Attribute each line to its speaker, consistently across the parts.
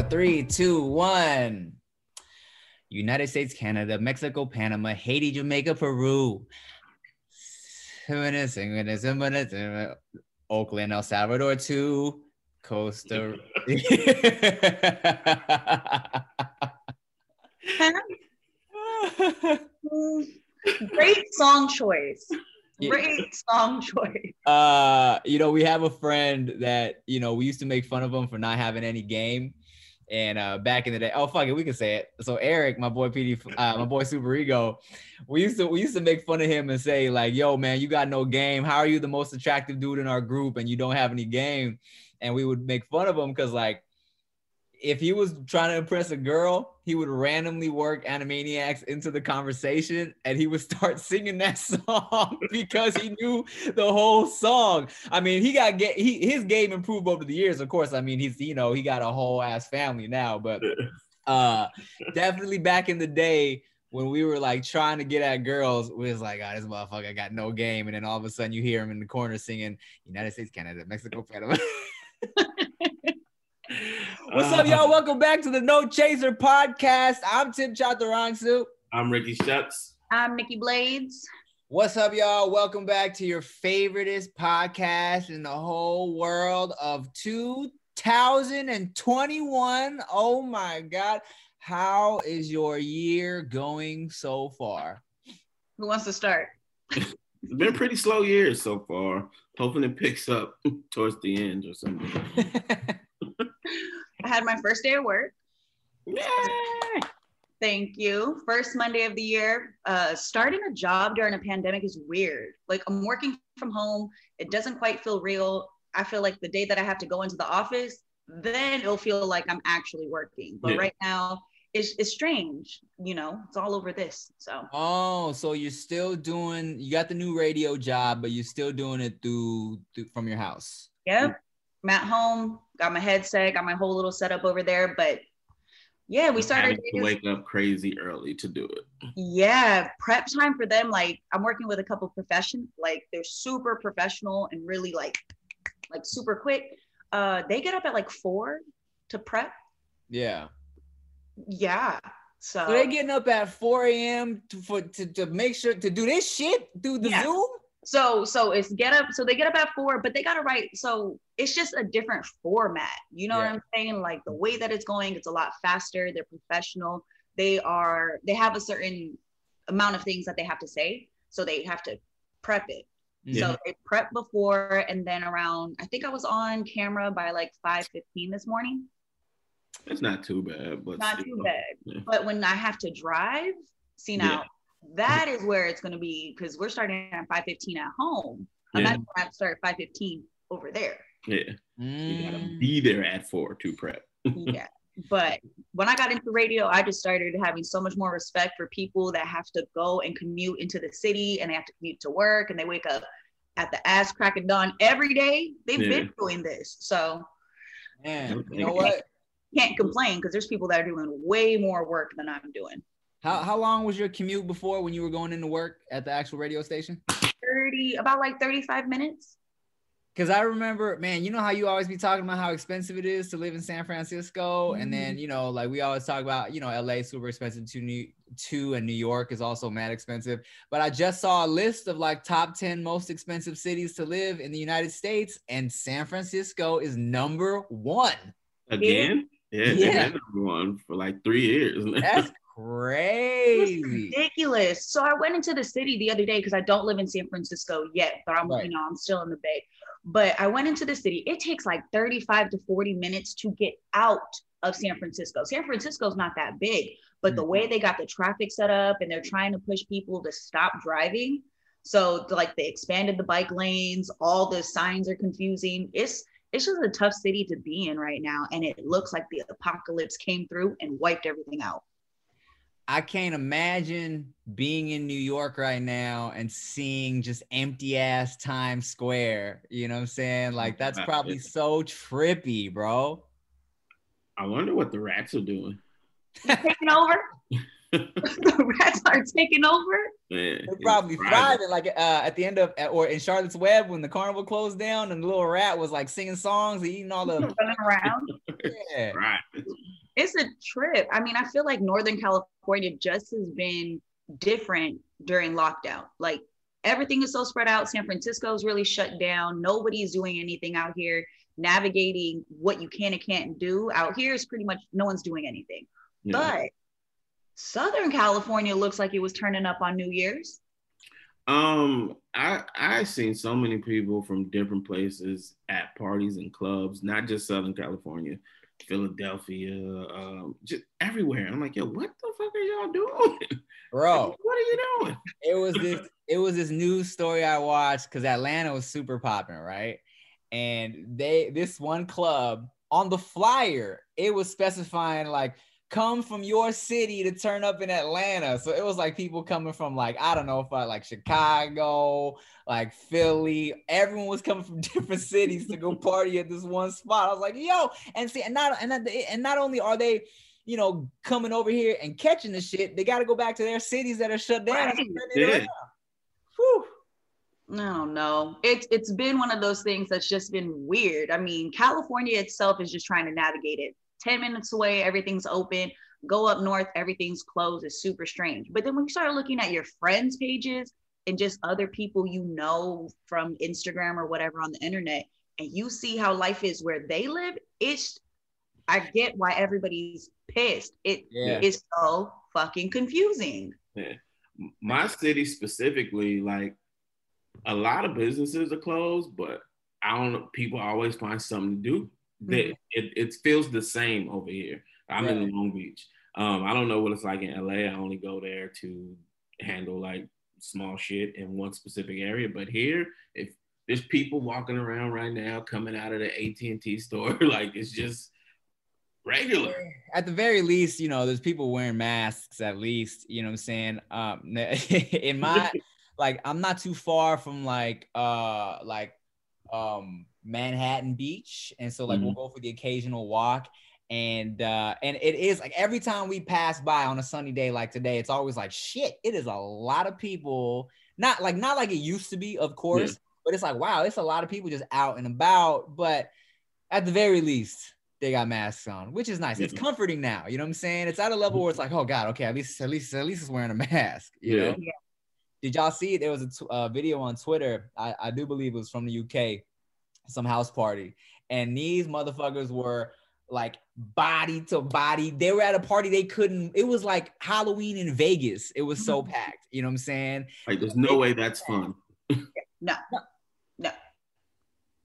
Speaker 1: four, three, two, one. United States, Canada, Mexico, Panama, Haiti, Jamaica, Peru. Greenland, El Salvador, two. Costa.
Speaker 2: Great song choice. Great song choice.
Speaker 1: Uh, you know, we have a friend that you know we used to make fun of him for not having any game. And uh, back in the day, oh fuck it, we can say it. So Eric, my boy PD, uh, my boy Super Ego, we used to we used to make fun of him and say like, "Yo, man, you got no game. How are you the most attractive dude in our group and you don't have any game?" And we would make fun of him because like if he was trying to impress a girl, he would randomly work Animaniacs into the conversation and he would start singing that song because he knew the whole song. I mean, he got get he his game improved over the years, of course. I mean, he's you know, he got a whole ass family now, but uh definitely back in the day when we were like trying to get at girls, we was like, oh, this motherfucker got no game. And then all of a sudden you hear him in the corner singing United States, Canada, Mexico, Panama. What's up, uh, y'all? Welcome back to the No Chaser podcast. I'm Tim Chantarangsu.
Speaker 3: I'm Ricky Shucks.
Speaker 2: I'm Nikki Blades.
Speaker 1: What's up, y'all? Welcome back to your favoriteest podcast in the whole world of 2021. Oh my God. How is your year going so far?
Speaker 2: Who wants to start?
Speaker 3: it's been pretty slow year so far. Hoping it picks up towards the end or something.
Speaker 2: I had my first day of work.
Speaker 1: Yay!
Speaker 2: Thank you. First Monday of the year. Uh, starting a job during a pandemic is weird. Like I'm working from home. It doesn't quite feel real. I feel like the day that I have to go into the office, then it'll feel like I'm actually working. But
Speaker 3: Yeah.
Speaker 2: right now, it's, it's strange. You know, it's all over this. So
Speaker 1: Oh, so you're still doing you got the new radio job, but you're still doing it through, through from your house.
Speaker 2: Yep. I'm at home, got my headset, got my whole little setup over there. But yeah, we started.
Speaker 3: Having to wake up crazy early to do it.
Speaker 2: Yeah, prep time for them. Like I'm working with a couple profession, like they're super professional and really like, like super quick. Uh, they get up at like four to prep.
Speaker 1: Yeah.
Speaker 2: Yeah. So,
Speaker 1: So they getting up at 4 a.m. to for to, to make sure to do this shit through the
Speaker 2: Yeah.
Speaker 1: Zoom.
Speaker 2: So so it's get up. So they get up at four, but they gotta write. So it's just a different format. You know
Speaker 1: Yeah.
Speaker 2: what I'm saying? Like the way that it's going, it's a lot faster. They're professional. They are. They have a certain amount of things that they have to say, so they have to prep it.
Speaker 3: Yeah.
Speaker 2: So they prep before, and then around. I think I was on camera by like five fifteen this morning.
Speaker 3: It's not too bad, but
Speaker 2: Not too bad.
Speaker 3: Yeah.
Speaker 2: But when I have to drive, see now, that is where it's going to be because we're starting at five fifteen at home. I'm
Speaker 3: Yeah.
Speaker 2: not going to start at five fifteen over there.
Speaker 3: Yeah, you gotta
Speaker 1: Mm.
Speaker 3: be there at four to prep.
Speaker 2: yeah. But when I got into radio, I just started having so much more respect for people that have to go and commute into the city and they have to commute to work and they wake up at the ass crack of dawn every day. They've
Speaker 3: Yeah.
Speaker 2: been doing this. So
Speaker 1: Man, you know what?
Speaker 2: can't complain because there's people that are doing way more work than I'm doing.
Speaker 1: How how long was your commute before when you were going into work at the actual radio station?
Speaker 2: 30, about like 35 minutes.
Speaker 1: Because I remember, man, you know how you always be talking about how expensive it is to live in San Francisco, and mm-hmm. then you know, like we always talk about, you know, LA super expensive to New to, and New York is also mad expensive. But I just saw a list of like top ten most expensive cities to live in the United States, and San Francisco is number one.
Speaker 3: Again? Yeah, they've
Speaker 1: Yeah.
Speaker 3: been number one for like three years.
Speaker 1: That's
Speaker 2: It's
Speaker 1: crazy.
Speaker 2: ridiculous. So I went into the city the other day because I don't live in San Francisco yet, but I'm
Speaker 1: Right.
Speaker 2: you know I'm still in the Bay. But I went into the city. It takes like 35 to 40 minutes to get out of San Francisco. San Francisco's not that big, but the
Speaker 1: Mhm.
Speaker 2: way they got the traffic set up and they're trying to push people to stop driving. So like they expanded the bike lanes, all the signs are confusing. It's it's just a tough city to be in right now. And it looks like the apocalypse came through and wiped everything out.
Speaker 1: I can't imagine being in New York right now and seeing just empty ass Times Square. You know what I'm saying? Like that's probably so trippy, bro.
Speaker 3: I wonder what the rats are doing.
Speaker 2: taking over. the rats are taking over.
Speaker 3: Man,
Speaker 1: They're probably
Speaker 3: thriving.
Speaker 1: thriving. Like uh, at the end of or in Charlotte's Web when the carnival closed down and the little rat was like singing songs and eating all the
Speaker 2: running around.
Speaker 1: yeah.
Speaker 3: Right.
Speaker 2: It's a trip. I mean, I feel like Northern California just has been different during lockdown. Like everything is so spread out. San Francisco is really shut down. Nobody's doing anything out here. Navigating what you can and can't do out here is pretty much no one's doing anything. Yeah. But Southern California looks like it was turning up on New Year's.
Speaker 3: Um, I I've seen so many people from different places at parties and clubs, not just Southern California, Philadelphia, um, just everywhere. I'm like, yo, what the fuck are y'all doing,
Speaker 1: bro?
Speaker 3: what are you doing?
Speaker 1: It was this. it was this news story I watched because Atlanta was super popping, right? And they this one club on the flyer, it was specifying like come from your city to turn up in Atlanta. So it was like people coming from like I don't know if I like Chicago, like Philly. Everyone was coming from different cities to go party at this one spot. I was like, yo, and see, and not and and not only are they, you know, coming over here and catching the shit, they got to go back to their cities that are shut down. Right. Yeah.
Speaker 2: Whew. No, no. It's it's been one of those things that's just been weird. I mean, California itself is just trying to navigate it 10 minutes away, everything's open. Go up north, everything's closed. It's super strange. But then when you start looking at your friends' pages and just other people you know from Instagram or whatever on the internet, and you see how life is where they live, it's I get why everybody's pissed. It yeah. is so fucking confusing.
Speaker 3: Yeah. My city specifically, like a lot of businesses are closed, but I don't know, people always find something to do that mm-hmm. it, it feels the same over here. I'm right. in Long Beach. Um, I don't know what it's like in LA. I only go there to handle like small shit in one specific area. But here, if there's people walking around right now coming out of the AT&T store, like it's just regular.
Speaker 1: At the very least, you know, there's people wearing masks at least, you know what I'm saying? Um in my like I'm not too far from like uh like um Manhattan Beach, and so like mm-hmm. we'll go for the occasional walk. And uh, and it is like every time we pass by on a sunny day like today, it's always like shit. It is a lot of people, not like not like it used to be, of course, yeah. but it's like wow, it's a lot of people just out and about. But at the very least, they got masks on, which is nice. It's comforting now. You know what I'm saying? It's at a level where it's like, oh god, okay, at least at least at least it's wearing a mask. You yeah. know? Yeah. Did y'all see? There was a t- uh, video on Twitter. I, I do believe it was from the UK some house party, and these motherfuckers were like body to body. They were at a party they couldn't. It was like Halloween in Vegas. It was so mm-hmm. packed. You know what I'm saying?
Speaker 3: Like, there's no way that's fun.
Speaker 2: no, no,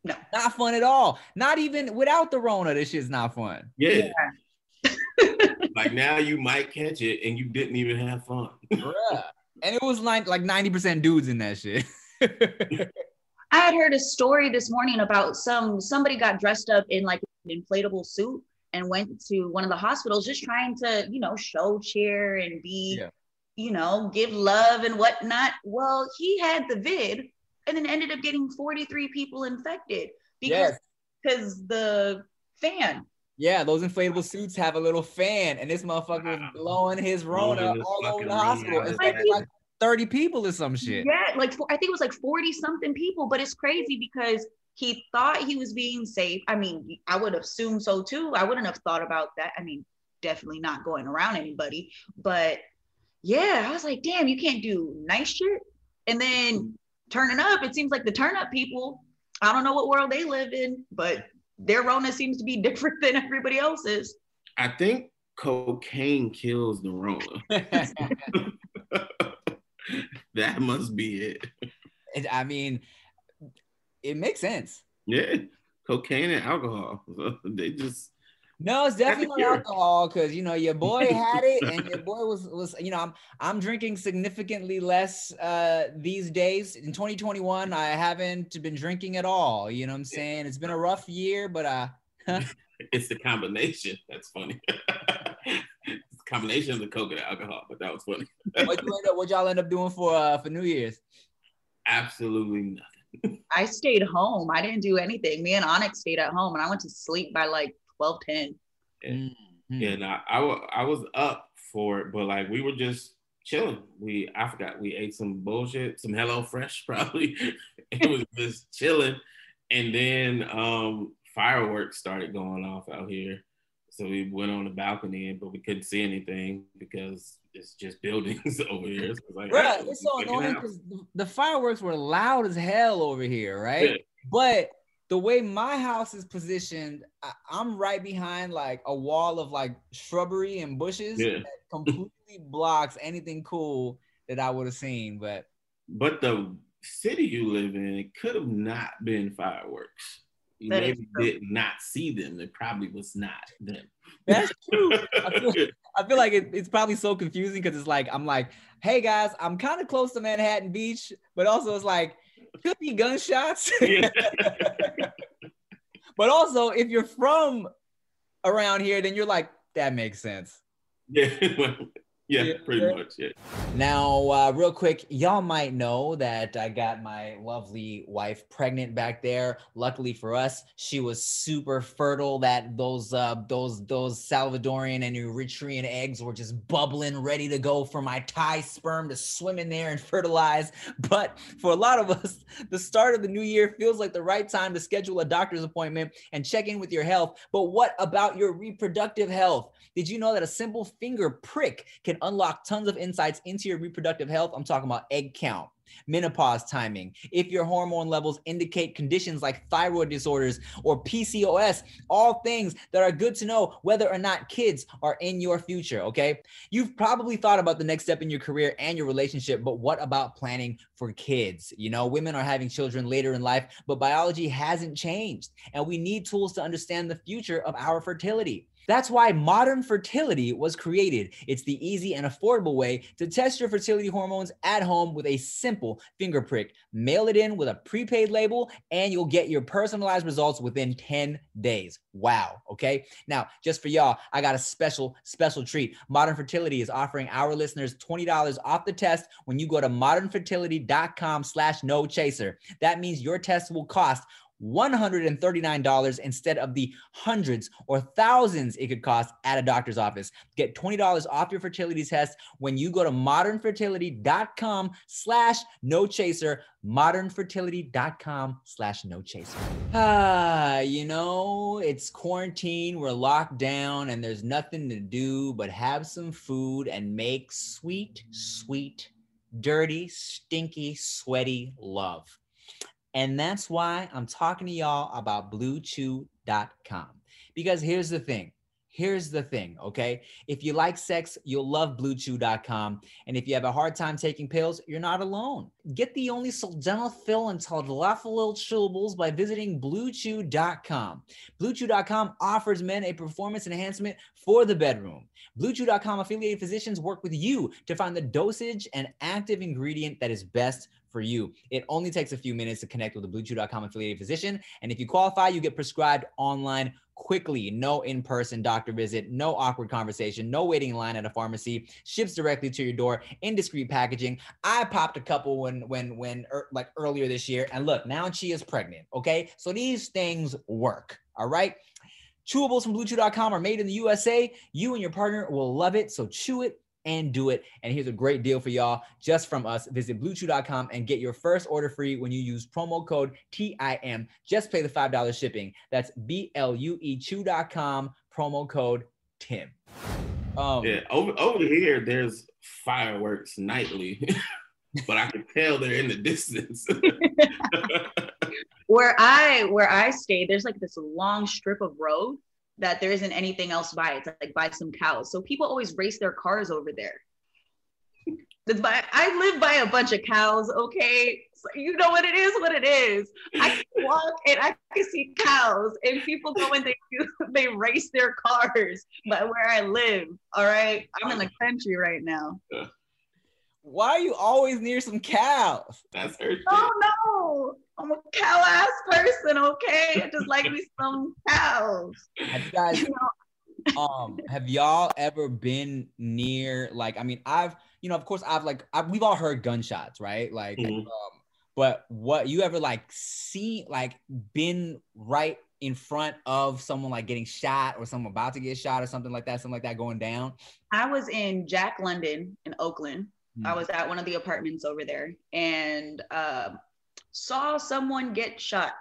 Speaker 2: no,
Speaker 1: not fun at all. Not even without the Rona. This shit's not fun.
Speaker 3: Yeah. yeah. like now you might catch it and you didn't even have fun.
Speaker 1: and it was like like 90% dudes in that shit.
Speaker 2: I had heard a story this morning about some somebody got dressed up in like an inflatable suit and went to one of the hospitals just trying to, you know, show cheer and be, yeah. you know, give love and whatnot. Well, he had the vid and then ended up getting 43 people infected because because yes. the fan.
Speaker 1: Yeah, those inflatable suits have a little fan, and this motherfucker was blowing his Rona all over the hospital. It's like, like 30 people or some shit.
Speaker 2: Yeah, like I think it was like 40 something people, but it's crazy because he thought he was being safe. I mean, I would assume so too. I wouldn't have thought about that. I mean, definitely not going around anybody, but yeah, I was like, damn, you can't do nice shit. And then turning up, it seems like the turn up people, I don't know what world they live in, but their Rona seems to be different than everybody else's.
Speaker 3: I think cocaine kills the Rona. that must be it.
Speaker 1: it. I mean, it makes sense.
Speaker 3: Yeah, cocaine and alcohol. they just
Speaker 1: no, it's definitely not alcohol because you know your boy had it, and your boy was was you know I'm I'm drinking significantly less uh these days. In 2021, I haven't been drinking at all. You know what I'm saying? It's been a rough year, but uh.
Speaker 3: it's the combination that's funny combination of the coke and the alcohol, but that was funny.
Speaker 1: what, you up, what y'all end up doing for uh, for New Year's?
Speaker 3: Absolutely nothing.
Speaker 2: I stayed home. I didn't do anything. Me and Onyx stayed at home, and I went to sleep by like 12, 10.
Speaker 3: Yeah, mm-hmm. yeah no, I, I was up for it, but like we were just chilling. We I forgot we ate some bullshit, some Hello Fresh probably. it was just chilling, and then um fireworks started going off out here. So we went on the balcony, but we couldn't see anything because it's just buildings over here. So it's like,
Speaker 1: Bruh,
Speaker 3: hey,
Speaker 1: it's so annoying because the fireworks were loud as hell over here, right?
Speaker 3: Yeah.
Speaker 1: But the way my house is positioned, I, I'm right behind like a wall of like shrubbery and bushes
Speaker 3: Yeah.
Speaker 1: that completely blocks anything cool that I would have seen. But
Speaker 3: But the city you live in, it could have not been fireworks. You
Speaker 2: That
Speaker 3: maybe did not see them. It probably was not them.
Speaker 1: that's true. I feel, I feel like it, it's probably so confusing because it's like I'm like, hey guys, I'm kind of close to Manhattan Beach, but also it's like could be gunshots.
Speaker 3: yeah.
Speaker 1: but also, if you're from around here, then you're like, that makes sense.
Speaker 3: yeah. Yeah,
Speaker 1: Yeah.
Speaker 3: pretty much. Yeah.
Speaker 1: Now, uh, real quick, y'all might know that I got my lovely wife pregnant back there. Luckily for us, she was super fertile. That those uh, those those Salvadorian and Eritrean eggs were just bubbling, ready to go for my Thai sperm to swim in there and fertilize. But for a lot of us, the start of the new year feels like the right time to schedule a doctor's appointment and check in with your health. But what about your reproductive health? Did you know that a simple finger prick can unlock tons of insights into your reproductive health? I'm talking about egg count, menopause timing, if your hormone levels indicate conditions like thyroid disorders or PCOS, all things that are good to know whether or not kids are in your future, okay? You've probably thought about the next step in your career and your relationship, but what about planning for kids? You know, women are having children later in life, but biology hasn't changed, and we need tools to understand the future of our fertility. That's why modern fertility was created. It's the easy and affordable way to test your fertility hormones at home with a simple finger prick. Mail it in with a prepaid label, and you'll get your personalized results within 10 days. Wow. Okay. Now, just for y'all, I got a special, special treat. Modern Fertility is offering our listeners $20 off the test when you go to modernfertility.com slash no chaser. That means your test will cost $139 instead of the hundreds or thousands it could cost at a doctor's office. Get $20 off your fertility test when you go to modernfertility.com slash no chaser, modernfertility.com slash no chaser. Ah, you know, it's quarantine, we're locked down, and there's nothing to do but have some food and make sweet, sweet, dirty, stinky, sweaty love. And that's why I'm talking to y'all about bluechew.com. Because here's the thing. Here's the thing, okay? If you like sex, you'll love bluechew.com. And if you have a hard time taking pills, you're not alone. Get the only sildenafil and tadalafil chewables by visiting bluechew.com. Bluechew.com offers men a performance enhancement for the bedroom. Bluechew.com affiliated physicians work with you to find the dosage and active ingredient that is best for you. It only takes a few minutes to connect with a BlueChew.com affiliated physician. And if you qualify, you get prescribed online quickly. No in person doctor visit, no awkward conversation, no waiting in line at a pharmacy, ships directly to your door in discreet packaging. I popped a couple when, when, when, er, like earlier this year. And look, now she is pregnant. Okay. So these things work. All right. Chewables from BlueChew.com are made in the USA. You and your partner will love it. So chew it and do it. And here's a great deal for y'all just from us. Visit bluechew.com and get your first order free when you use promo code TIM. Just pay the $5 shipping. That's B L U E chew.com, promo code TIM. Um,
Speaker 3: Yeah, over over here, there's fireworks nightly, but I can tell they're in the distance.
Speaker 2: where I where I stay, there's like this long strip of road that there isn't anything else by. It's like by some cows. So people always race their cars over there. It's by, I live by a bunch of cows, okay? So you know what it is, what it is. I can walk and I can see cows, and people go and they do, they race their cars by where I live. All right. I'm in the country right now.
Speaker 1: why are you always near some cows?
Speaker 3: That's her.
Speaker 2: Oh no. I'm a cow ass person, okay? I just like me some cows.
Speaker 1: Have you guys
Speaker 2: You know,
Speaker 1: um have y'all ever been near like i mean i've you know of course i've like i we've all heard gunshots right like
Speaker 3: Mhm.
Speaker 1: um but what you ever like see like been right in front of someone like getting shot or someone about to get shot or something like that something like that going down
Speaker 2: I was in Jack London in Oakland. I
Speaker 1: Hmm.
Speaker 2: was at one of the apartments over there and uh, saw someone get shot.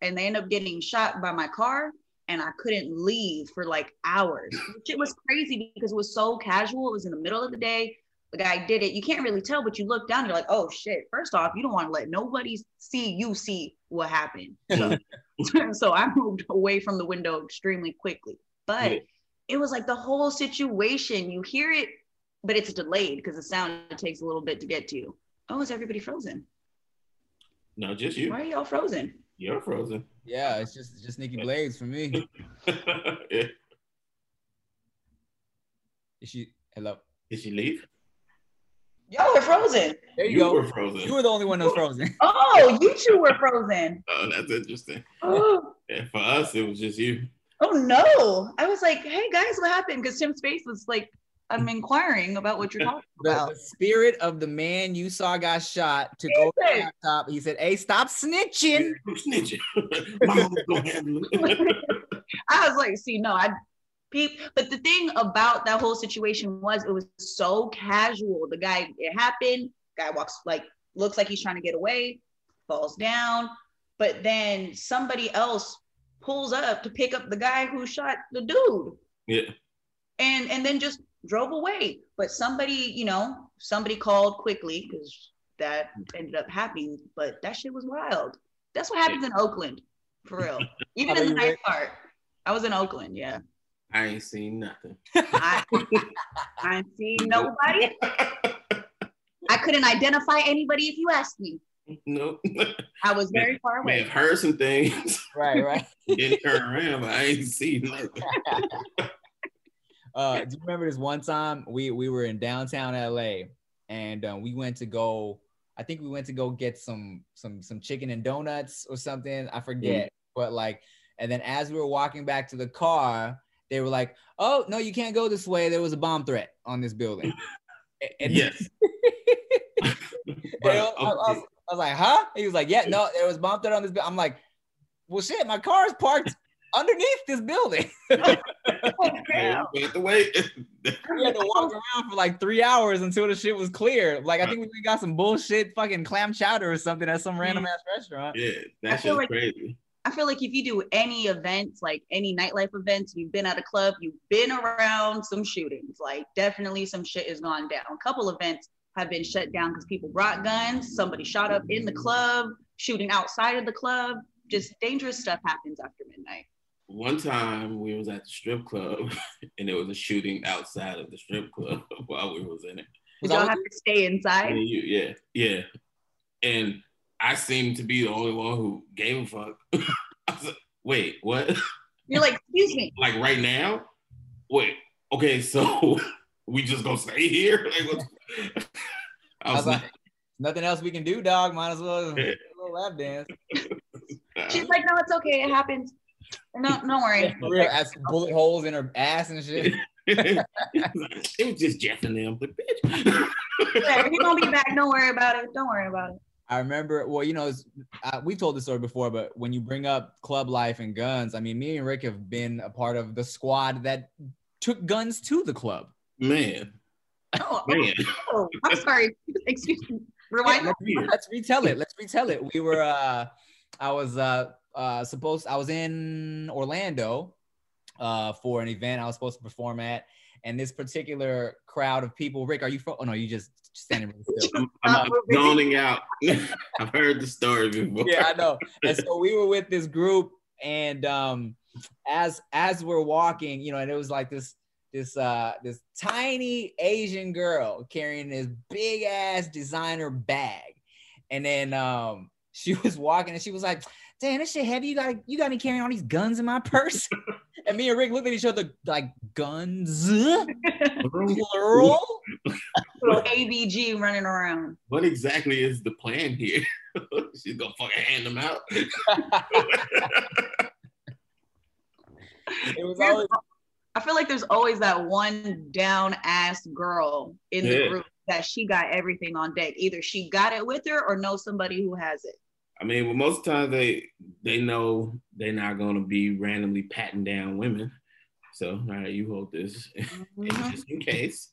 Speaker 2: And they end up getting shot by my car and I couldn't leave for like hours. Which it was crazy because it was so casual. It was in the middle of the day. The guy did it. You can't really tell, but you look down, you're like, oh shit. First off, you don't want to let nobody see you see what happened. So, so I moved away from the window extremely quickly. But yeah. it was like the whole situation. You hear it, but it's delayed because the sound takes a little bit to get to you. Oh, is everybody frozen?
Speaker 3: No, just you.
Speaker 2: Why are y'all frozen?
Speaker 3: You're frozen.
Speaker 1: Yeah, it's just just Nikki Blades for me. yeah. Is she hello?
Speaker 3: Did she leave?
Speaker 2: Y'all were frozen.
Speaker 1: There you, you go. Were frozen. You were the only one that was frozen.
Speaker 2: oh, you two were frozen.
Speaker 3: oh, that's interesting. Oh. Yeah, for us, it was just you.
Speaker 2: Oh no! I was like, "Hey guys, what happened?" Because Tim's face was like I'm inquiring about what you're talking about.
Speaker 1: The spirit of the man you saw got shot took over the laptop. He said, "Hey, stop snitching." snitching.
Speaker 2: I was like, "See, no, I." Peep. But the thing about that whole situation was it was so casual. The guy, it happened. Guy walks like looks like he's trying to get away, falls down, but then somebody else pulls up to pick up the guy who shot the dude.
Speaker 3: Yeah.
Speaker 2: And and then just drove away. But somebody, you know, somebody called quickly because that ended up happening. But that shit was wild. That's what happens in Oakland, for real. Even in the night part. I was in Oakland, yeah.
Speaker 3: I ain't seen nothing.
Speaker 2: I, I ain't seen nobody. I couldn't identify anybody if you asked me.
Speaker 3: Nope.
Speaker 2: I was very far away.
Speaker 3: I've heard some things.
Speaker 1: Right, right.
Speaker 3: Didn't turn around, but I ain't seen nothing.
Speaker 1: Uh, do you remember this one time we we were in downtown LA and um, we went to go. I think we went to go get some some some chicken and donuts or something. I forget, mm. but like, and then as we were walking back to the car, they were like, "Oh no, you can't go this way. There was a bomb threat on this building."
Speaker 3: and, yes.
Speaker 1: but, I, I, was, I, was, like, "Huh?" He was like, "Yeah, no, there was bomb threat on this." I'm like, "Well, shit, my car is parked underneath this building. oh,
Speaker 3: the way
Speaker 1: we had to walk around for like three hours until the shit was clear. Like I think we got some bullshit fucking clam chowder or something at some random ass restaurant.
Speaker 3: Yeah, that's like, crazy.
Speaker 2: I feel like if you do any events, like any nightlife events, you've been at a club, you've been around some shootings. Like definitely some shit has gone down. A couple events have been shut down because people brought guns. Somebody shot up in the club, shooting outside of the club. Just dangerous stuff happens after midnight
Speaker 3: one time we was at the strip club and there was a shooting outside of the strip club while we was in it.
Speaker 2: Did y'all have to stay inside?
Speaker 3: You, yeah, yeah. And I seemed to be the only one who gave a fuck. I was like, wait, what?
Speaker 2: You're like, excuse me.
Speaker 3: like right now? Wait, okay, so we just gonna stay here? Like,
Speaker 1: I was, like, nothing else we can do, dog. Might as well yeah. a little lap dance.
Speaker 2: She's like, no, it's okay. It happens. No, don't worry. Real
Speaker 1: ass bullet holes in her ass and shit.
Speaker 3: it was just Jeff and them, but
Speaker 2: bitch. yeah, he's gonna be back. Don't worry about it. Don't worry about it.
Speaker 1: I remember, well, you know, uh, we told the story before, but when you bring up club life and guns, I mean, me and Rick have been a part of the squad that took guns to the club.
Speaker 3: Man.
Speaker 2: Oh, Man. oh I'm sorry. Excuse me. Rewind.
Speaker 1: Yeah, let's, let's retell it. Let's retell it. We were, uh, I was, uh, uh, supposed I was in Orlando uh, for an event I was supposed to perform at, and this particular crowd of people. Rick, are you from? Oh no, you just standing really
Speaker 3: still. I'm, I'm zoning out. I've heard the story before.
Speaker 1: Yeah, I know. And so we were with this group, and um, as as we're walking, you know, and it was like this this uh this tiny Asian girl carrying this big ass designer bag, and then um she was walking and she was like damn, this shit heavy. You got you got me carrying all these guns in my purse. and me and Rick looked at each other like guns. Plural.
Speaker 2: Little ABG running around.
Speaker 3: What exactly is the plan here? She's gonna fucking hand them out. it
Speaker 2: was always I feel like there's always that one down ass girl in the group that she got everything on deck. Either she got it with her or know somebody who has it.
Speaker 3: I mean, well, most of the time they they know they're not going to be randomly patting down women. So, all right, you hold this mm-hmm. just in case.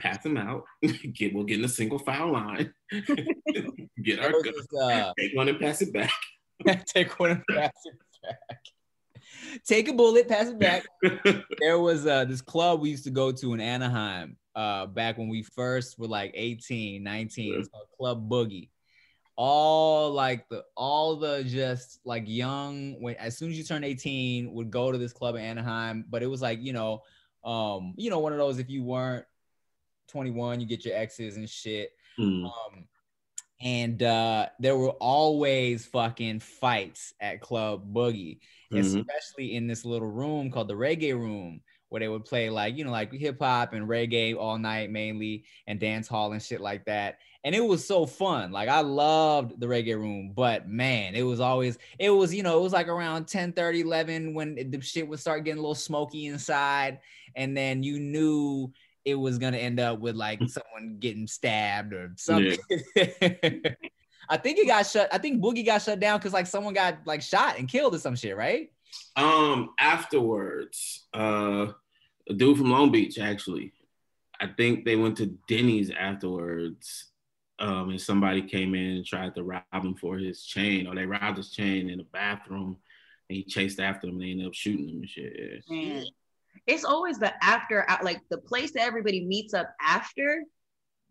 Speaker 3: Pass them out. get we'll get in a single file line. get our gun. Uh, take one and pass it back.
Speaker 1: take one and pass it back. Take a bullet, pass it back. there was uh, this club we used to go to in Anaheim uh, back when we first were like 18, 19. It's called Club Boogie. All like the all the just like young when as soon as you turn 18 would go to this club in Anaheim, but it was like, you know, um, you know, one of those if you weren't 21, you get your exes and shit.
Speaker 3: Mm.
Speaker 1: Um, and uh, there were always fucking fights at Club Boogie,
Speaker 3: Mhm.
Speaker 1: especially in this little room called the Reggae Room, where they would play like you know like hip hop and reggae all night mainly, and dance hall and shit like that. And it was so fun. Like I loved the Reggae Room, but man, it was always it was you know it was like around 10, 30, 11 when it- the shit would start getting a little smoky inside, and then you knew it was gonna end up with like someone getting stabbed or something. I think it got shut. I think Boogie got shut down because like someone got like shot and killed or some shit, right?
Speaker 3: Um, afterwards, uh, a dude from Long Beach actually. I think they went to Denny's afterwards. Um, and somebody came in and tried to rob him for his chain, or they robbed his chain in the bathroom, and he chased after them. And they ended up shooting him and shit.
Speaker 2: Man. It's always the after like the place that everybody meets up after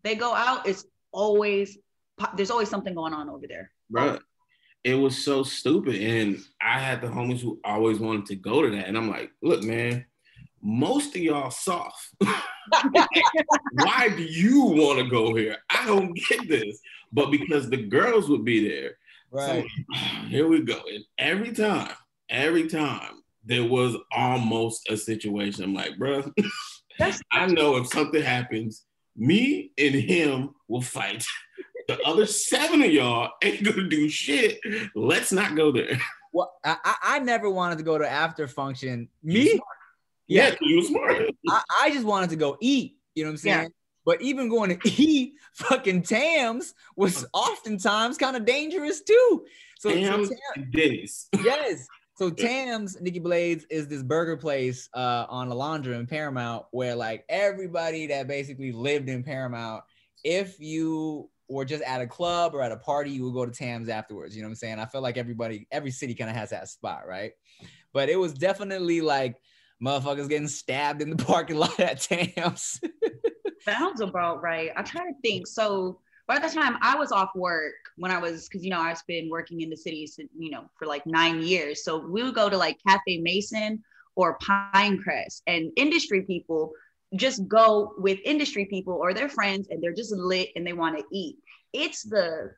Speaker 2: they go out. It's always there's always something going on over there.
Speaker 3: Bruh, it was so stupid. And I had the homies who always wanted to go to that. And I'm like, look, man, most of y'all soft. Why do you want to go here? I don't get this. But because the girls would be there. So, here we go. And every time, every time there was almost a situation. I'm like, bruh,
Speaker 2: That's
Speaker 3: I know if something happens, me and him will fight. The other seven of y'all ain't gonna do shit. Let's not go there.
Speaker 1: Well, I, I I never wanted to go to after function. Me,
Speaker 3: smart.
Speaker 1: yeah,
Speaker 3: you smart.
Speaker 1: I, I just wanted to go eat. You know what I'm saying?
Speaker 2: Yeah.
Speaker 1: But even going to eat fucking Tams was oftentimes kind of dangerous too. So, so
Speaker 3: Damn
Speaker 1: Tam-
Speaker 3: Denny's.
Speaker 1: yes. So Tams, Nikki Blades is this burger place uh, on Alondra in Paramount where like everybody that basically lived in Paramount, if you were just at a club or at a party, you would go to Tams afterwards. You know what I'm saying? I feel like everybody, every city kind of has that spot, right? But it was definitely like motherfuckers getting stabbed in the parking lot at Tams.
Speaker 2: sounds about right. I try to think. So by the time I was off work, when I was, because you know I've been working in the city, you know, for like nine years. So we would go to like Cafe Mason or Pinecrest, and industry people just go with industry people or their friends, and they're just lit and they want to eat. It's the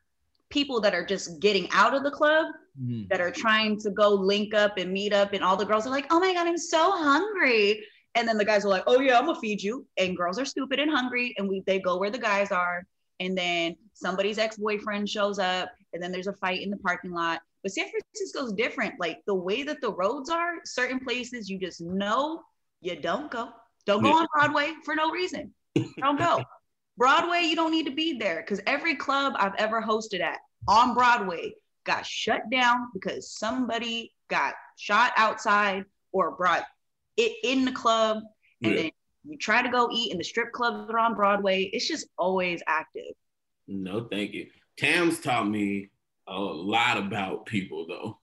Speaker 2: people that are just getting out of the club
Speaker 1: Mhm.
Speaker 2: that are trying to go link up and meet up, and all the girls are like, "Oh my god, I'm so hungry." And then the guys are like, "Oh yeah, I'm gonna feed you." And girls are stupid and hungry, and we they go where the guys are. And then somebody's ex-boyfriend shows up, and then there's a fight in the parking lot. But San Francisco's different. Like the way that the roads are, certain places you just know you don't go. Don't go on Broadway for no reason. Don't go. Broadway, you don't need to be there because every club I've ever hosted at on Broadway got shut down because somebody got shot outside or brought it in the club. And
Speaker 3: Yeah.
Speaker 2: then you try to go eat in the strip clubs that are on Broadway. It's just always active.
Speaker 3: No, thank you. Tams taught me a lot about people, though.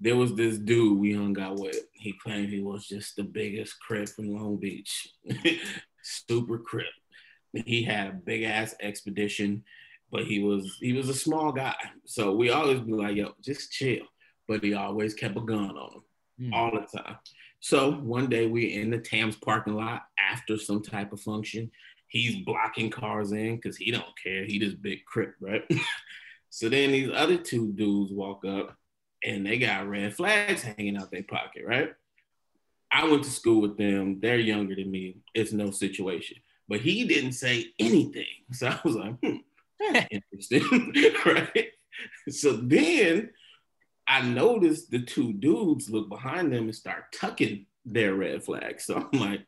Speaker 3: There was this dude we hung out with. He claimed he was just the biggest crip in Long Beach. Super crip. He had a big ass expedition, but he was he was a small guy. So we always be like, yo, just chill. But he always kept a gun on him
Speaker 1: Hmm.
Speaker 3: all the time. So one day we're in the Tams parking lot after some type of function. He's blocking cars in because he don't care. He just big crip, right? so then these other two dudes walk up and they got red flags hanging out their pocket, right? I went to school with them. They're younger than me. It's no situation. But he didn't say anything. So I was like, hmm, interesting, right? So then I noticed the two dudes look behind them and start tucking their red flags. So I'm like,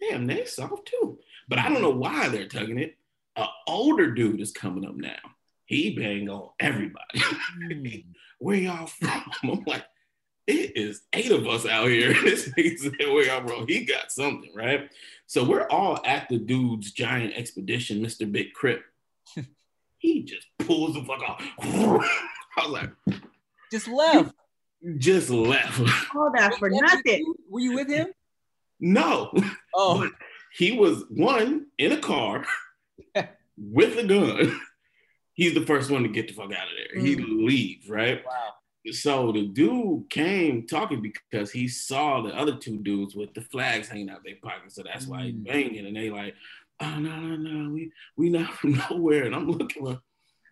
Speaker 3: damn, they soft too. But I don't know why they're tugging it. An older dude is coming up now. He bang on everybody.
Speaker 1: Hmm.
Speaker 3: Where y'all from? I'm like, it is eight of us out here. this nigga said, where y'all from? He got something, right? So we're all at the dude's giant expedition, Mr. Big Crip. he just pulls the fuck off. I was like,
Speaker 1: Just left.
Speaker 3: just left.
Speaker 2: All that for nothing.
Speaker 1: Were you with him?
Speaker 3: no,
Speaker 1: Oh,
Speaker 3: But he was one in a car with a gun. He's the first one to get the fuck out of there. He leaves, right?
Speaker 1: wow.
Speaker 3: So the dude came talking because he saw the other two dudes with the flags hanging out their pockets. So that's why he
Speaker 1: Mm.
Speaker 3: banging. And they like, oh no, no, no, we we not from nowhere. And I'm looking like,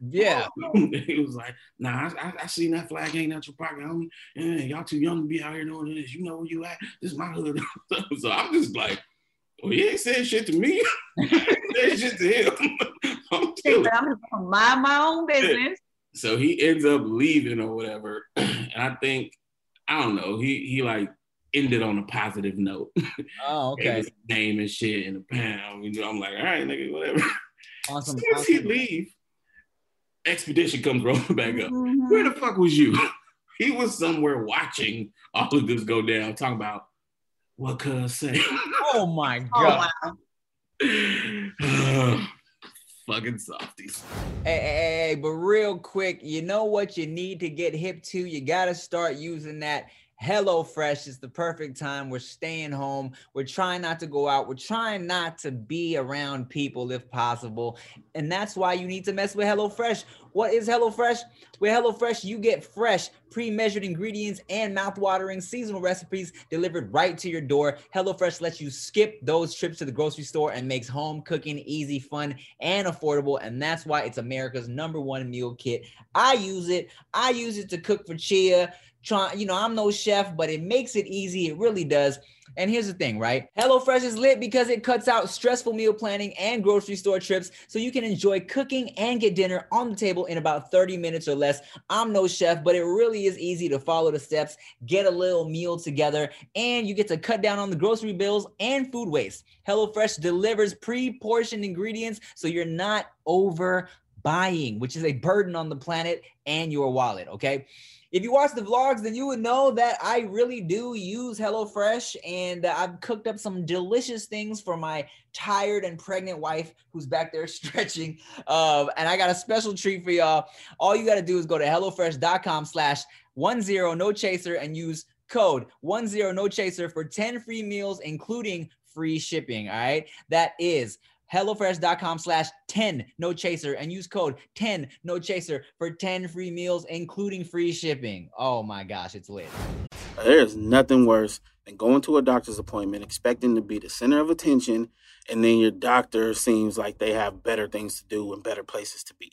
Speaker 1: Yeah.
Speaker 3: he was like, nah, I, I, I seen that flag hanging out your pocket, homie. And y'all too young to be out here doing this. You know where you at? This is my hood. so I'm just like, well, he ain't saying shit to me. he ain't saying shit to him. I'm
Speaker 2: Hey, but I'm just gonna mind my own business.
Speaker 3: So he ends up leaving or whatever. And I think, I don't know, he he like ended on a positive note.
Speaker 1: Oh, okay.
Speaker 3: name and shit in a pound. You know, I'm like, all right, nigga, whatever.
Speaker 1: Awesome.
Speaker 3: As soon as he leave, expedition comes rolling back up.
Speaker 2: Mhm.
Speaker 3: Where the fuck was you? He was somewhere watching all of this go down, talking about what could cuz say.
Speaker 1: Oh my
Speaker 2: Oh,
Speaker 1: god.
Speaker 2: wow.
Speaker 3: Fucking softies.
Speaker 1: Hey, hey, hey, but real quick, you know what you need to get hip to? You got to start using that. HelloFresh is the perfect time. We're staying home. We're trying not to go out. We're trying not to be around people if possible. And that's why you need to mess with HelloFresh. What is HelloFresh? With HelloFresh, you get fresh, pre measured ingredients and mouth-watering seasonal recipes delivered right to your door. HelloFresh lets you skip those trips to the grocery store and makes home cooking easy, fun, and affordable. And that's why it's America's number one meal kit. I use it. I use it to cook for Chia. Try, you know, I'm no chef, but it makes it easy. It really does. And here's the thing, right? HelloFresh is lit because it cuts out stressful meal planning and grocery store trips so you can enjoy cooking and get dinner on the table in about 30 minutes or less. I'm no chef, but it really is easy to follow the steps, get a little meal together, and you get to cut down on the grocery bills and food waste. HelloFresh delivers pre-portioned ingredients so you're not over buying, which is a burden on the planet and your wallet, okay? If you watch the vlogs, then you would know that I really do use HelloFresh and uh, I've cooked up some delicious things for my tired and pregnant wife who's back there stretching. Um, and I got a special treat for y'all. All you got to do is go to HelloFresh.com slash one zero no chaser and use code one zero no chaser for 10 free meals, including free shipping. All right. That is HelloFresh.com slash 10 no chaser and use code 10 no chaser for 10 free meals, including free shipping. Oh my gosh, it's lit.
Speaker 4: There's nothing worse than going to a doctor's appointment expecting to be the center of attention, and then your doctor seems like they have better things to do and better places to be.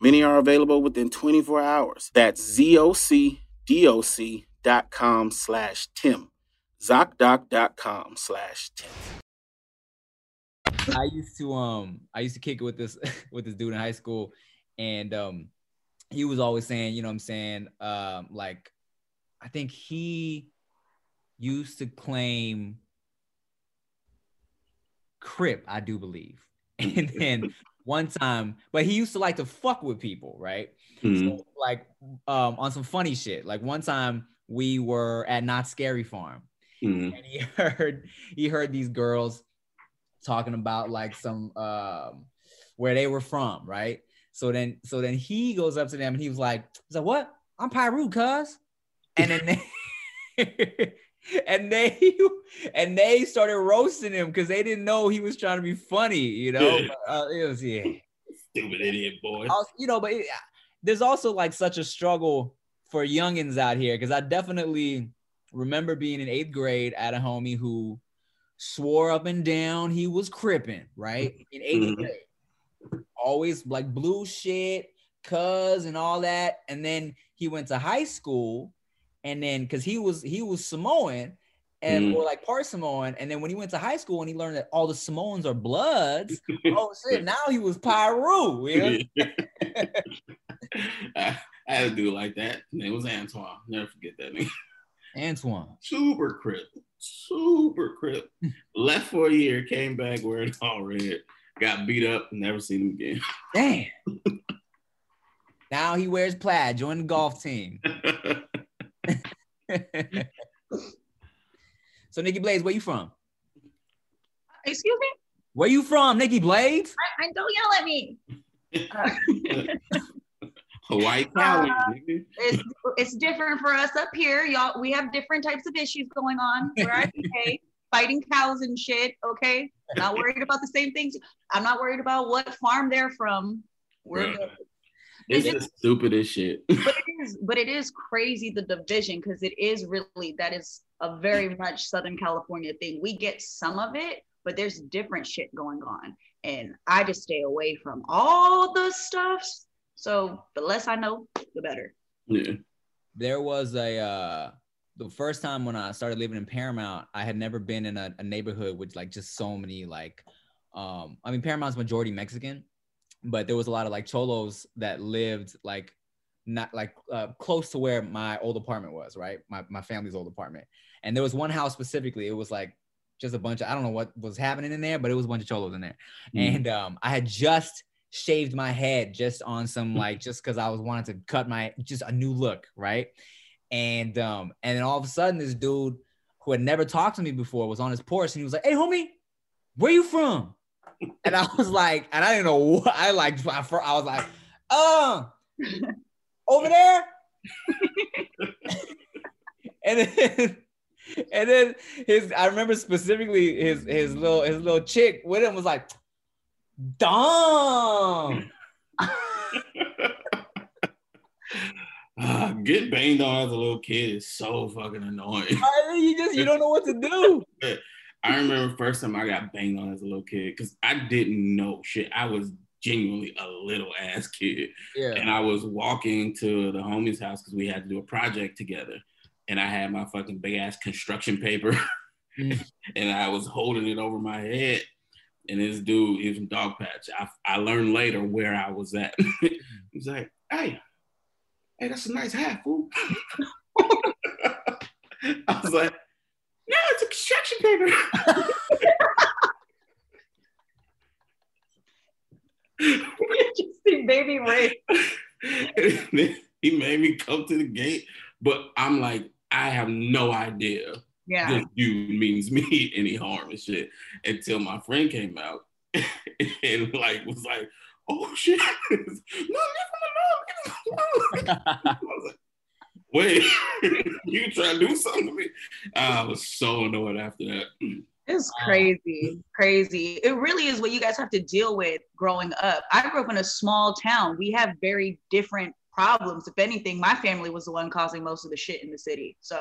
Speaker 4: Many are available within 24 hours. That's ZocDoc.com slash Tim. ZocDoc.com slash Tim.
Speaker 1: I used to um I used to kick it with this with this dude in high school and um he was always saying, you know what I'm saying, um like I think he used to claim Crip, I do believe. And then one time, but he used to like to fuck with people, right?
Speaker 3: Mhm.
Speaker 1: So, like um on some funny shit. Like one time we were at Knott's Scary Farm
Speaker 3: Mhm.
Speaker 1: and he heard he heard these girls talking about like some um where they were from, right? So then so then he goes up to them and he was like, he's like, what? I'm Pyru, cuz. And then they and they and they started roasting him because they didn't know he was trying to be funny, you know.
Speaker 3: Yeah.
Speaker 1: But, uh, it was yeah.
Speaker 3: Stupid idiot boy.
Speaker 1: You know, but it, there's also like such a struggle for youngins out here because I definitely remember being in eighth grade at a homie who swore up and down he was cripping, right? In eighth
Speaker 3: Mhm.
Speaker 1: grade. Always like blue shit, cuz and all that. And then he went to high school, and then because he was he was Samoan and
Speaker 3: Mhm.
Speaker 1: or like part Samoan, and then when he went to high school and he learned that all the Samoans are bloods, oh shit, now he was Piru. You know?
Speaker 3: I, I had a dude like that. His name was Antoine. Never forget that name.
Speaker 1: Antoine.
Speaker 3: Super crip. Super crip. Left for a year, came back wearing all red, got beat up, never seen him again.
Speaker 1: Damn. now he wears plaid, joined the golf team. so Nikki Blades, where you from?
Speaker 2: Excuse me?
Speaker 1: Where you from, Nikki Blades?
Speaker 2: I, I don't yell at me. Uh,
Speaker 3: Hawaii Cali, nigga.
Speaker 2: it's it's different for us up here, y'all. We have different types of issues going on. Where I okay, fighting cows and shit. Okay, not worried about the same things. I'm not worried about what farm they're from. We're
Speaker 3: Right.
Speaker 2: good.
Speaker 3: It's
Speaker 2: Is it-
Speaker 3: the stupidest shit.
Speaker 2: but it is but it is crazy the division because it is really that is a very much southern california thing. We get some of it but there's different shit going on. And i just stay away from all the stuffs. So the less i know the better.
Speaker 3: Yeah.
Speaker 1: There was a uh the first time when I started living in Paramount, I had never been in a, a neighborhood with like just so many like um I mean Paramount's majority Mexican, but there was a lot of like cholos that lived like not like uh, close to where my old apartment was, right? My my family's old apartment. And there was one house specifically, it was like just a bunch of I don't know what was happening in there, but it was a bunch of cholos in there.
Speaker 3: Mhm.
Speaker 1: And um I had just shaved my head just on some like just because I was wanting to cut my just a new look, right? And um and then all of a sudden this dude who had never talked to me before was on his porch and he was like, "Hey homie, where you from?" And I was like, and I didn't know what I like. I was like, "Uh, over there." and then and then his I remember specifically his his little his little chick with him was like, "Dom."
Speaker 3: Ah, get banged on as a little kid is so fucking annoying.
Speaker 1: I mean, you just you don't know what to do.
Speaker 3: I remember first time I got banged on as a little kid because I didn't know shit. I was genuinely a little ass kid.
Speaker 1: Yeah.
Speaker 3: And I was walking to the homie's house because we had to do a project together. And I had my fucking big ass construction paper
Speaker 1: Mm.
Speaker 3: and I was holding it over my head. And this dude, he was from Dog Patch. I, I learned later where I was at. He's like, hey, hey, that's a nice hat, fool. I was like, it's a construction paper.
Speaker 2: just see baby ray
Speaker 3: he made me come to the gate, but I'm like, I have no idea
Speaker 2: yeah
Speaker 3: this dude means me any harm and shit until my friend came out and like was like, oh shit, no, leave him alone, leave him alone. I was like, wait, you trying to do something to me? I was so annoyed after that.
Speaker 2: It's
Speaker 1: Wow.
Speaker 2: crazy, crazy. It really is what you guys have to deal with growing up. I grew up in a small town. We have very different problems. If anything, my family was the one causing most of the shit in the city. So,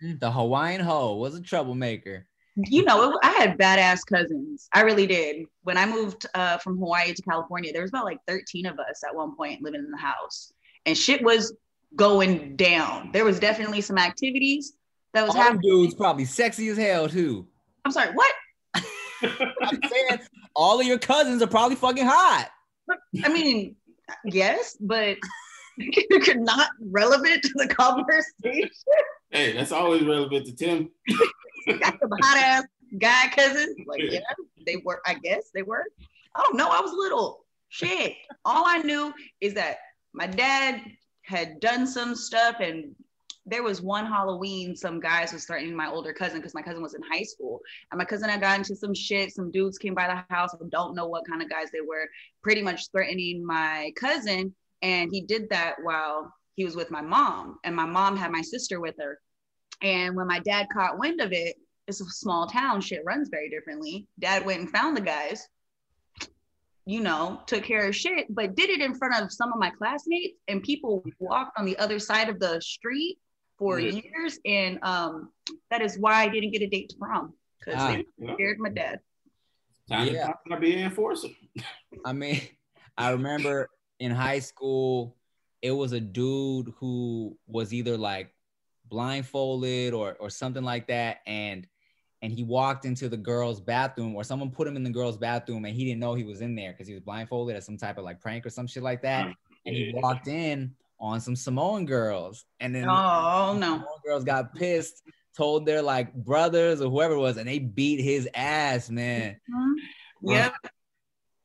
Speaker 3: Yeah.
Speaker 1: The Hawaiian hoe was a troublemaker.
Speaker 2: you know, it, I had badass cousins. I really did. When I moved uh, from Hawaii to California, there was about like 13 of us at one point living in the house, and shit was going down. There was definitely some activities that was
Speaker 1: All them
Speaker 2: happening.
Speaker 1: dudes probably sexy as hell too.
Speaker 2: I'm sorry, what?
Speaker 1: I'm saying all of your cousins are probably fucking hot.
Speaker 2: I mean, yes, but you're not relevant to the conversation.
Speaker 3: Hey, that's always relevant to Tim.
Speaker 2: Got some hot ass guy cousins. Like, yeah, they were, I guess they were. I don't know. I was little. Shit. All I knew is that my dad had done some stuff and there was one Halloween, some guys was threatening my older cousin because my cousin was in high school. And my cousin had gotten into some shit. Some dudes came by the house. I don't know what kind of guys they were, pretty much threatening my cousin. And he did that while he was with my mom. And my mom had my sister with her. And when my dad caught wind of it, it's a small town, shit runs very differently. Dad went and found the guys, you know, took care of shit, but did it in front of some of my classmates. And people walked on the other side of the street for
Speaker 3: Yeah.
Speaker 2: years. And um, that is why I didn't get a date to prom. because
Speaker 1: Ah.
Speaker 2: they scared my dad.
Speaker 3: Time
Speaker 1: Yeah.
Speaker 3: to time to be an enforcer.
Speaker 1: I mean, I remember in high school, it was a dude who was either like blindfolded or or something like that, and and he walked into the girls' bathroom, or someone put him in the girls' bathroom, and he didn't know he was in there because he was blindfolded as some type of like prank or some shit like that. And he walked in on some Samoan girls, and then
Speaker 2: Oh no.
Speaker 1: Samoan girls got pissed, told their like brothers or whoever it was, and they beat his ass, man.
Speaker 2: Mhm. Yep.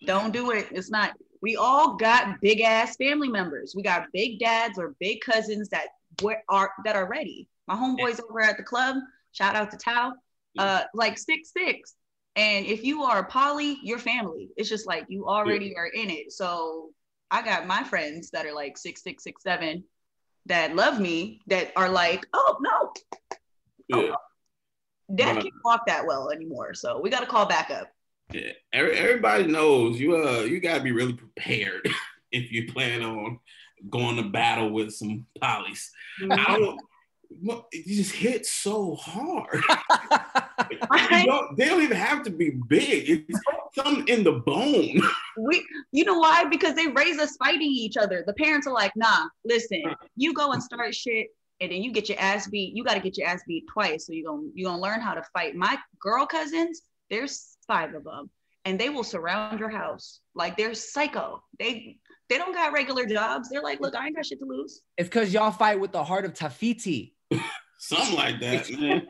Speaker 2: Don't do it. It's not. We all got big ass family members. We got big dads or big cousins that we- are that are ready. My homeboys over at the club. Shout out to Tao. Uh, like six six. And if you are poly, you're family. It's just like you already are in it. So I got my friends that are like six six six seven that love me that are like, oh no,
Speaker 3: Yeah.
Speaker 2: dad can't walk that well anymore. So we got to call back up.
Speaker 3: Yeah, Every, everybody knows you. Uh, you gotta be really prepared if you plan on going to battle with some polys. I don't. What- It just hits so hard. You don't- they don't even have to be big. It's something in the bone.
Speaker 2: we you know why? Because they raise us fighting each other. The parents are like nah listen you go and start shit and then you get your ass beat. You got to get your ass beat twice so you're gonna you're gonna learn how to fight. My girl cousins there's five of them and they will surround your house. Like they're psycho. They they don't got regular jobs. They're like look i ain't got shit to lose.
Speaker 1: It's because y'all fight with the heart of Tafiti.
Speaker 3: Something like that, man.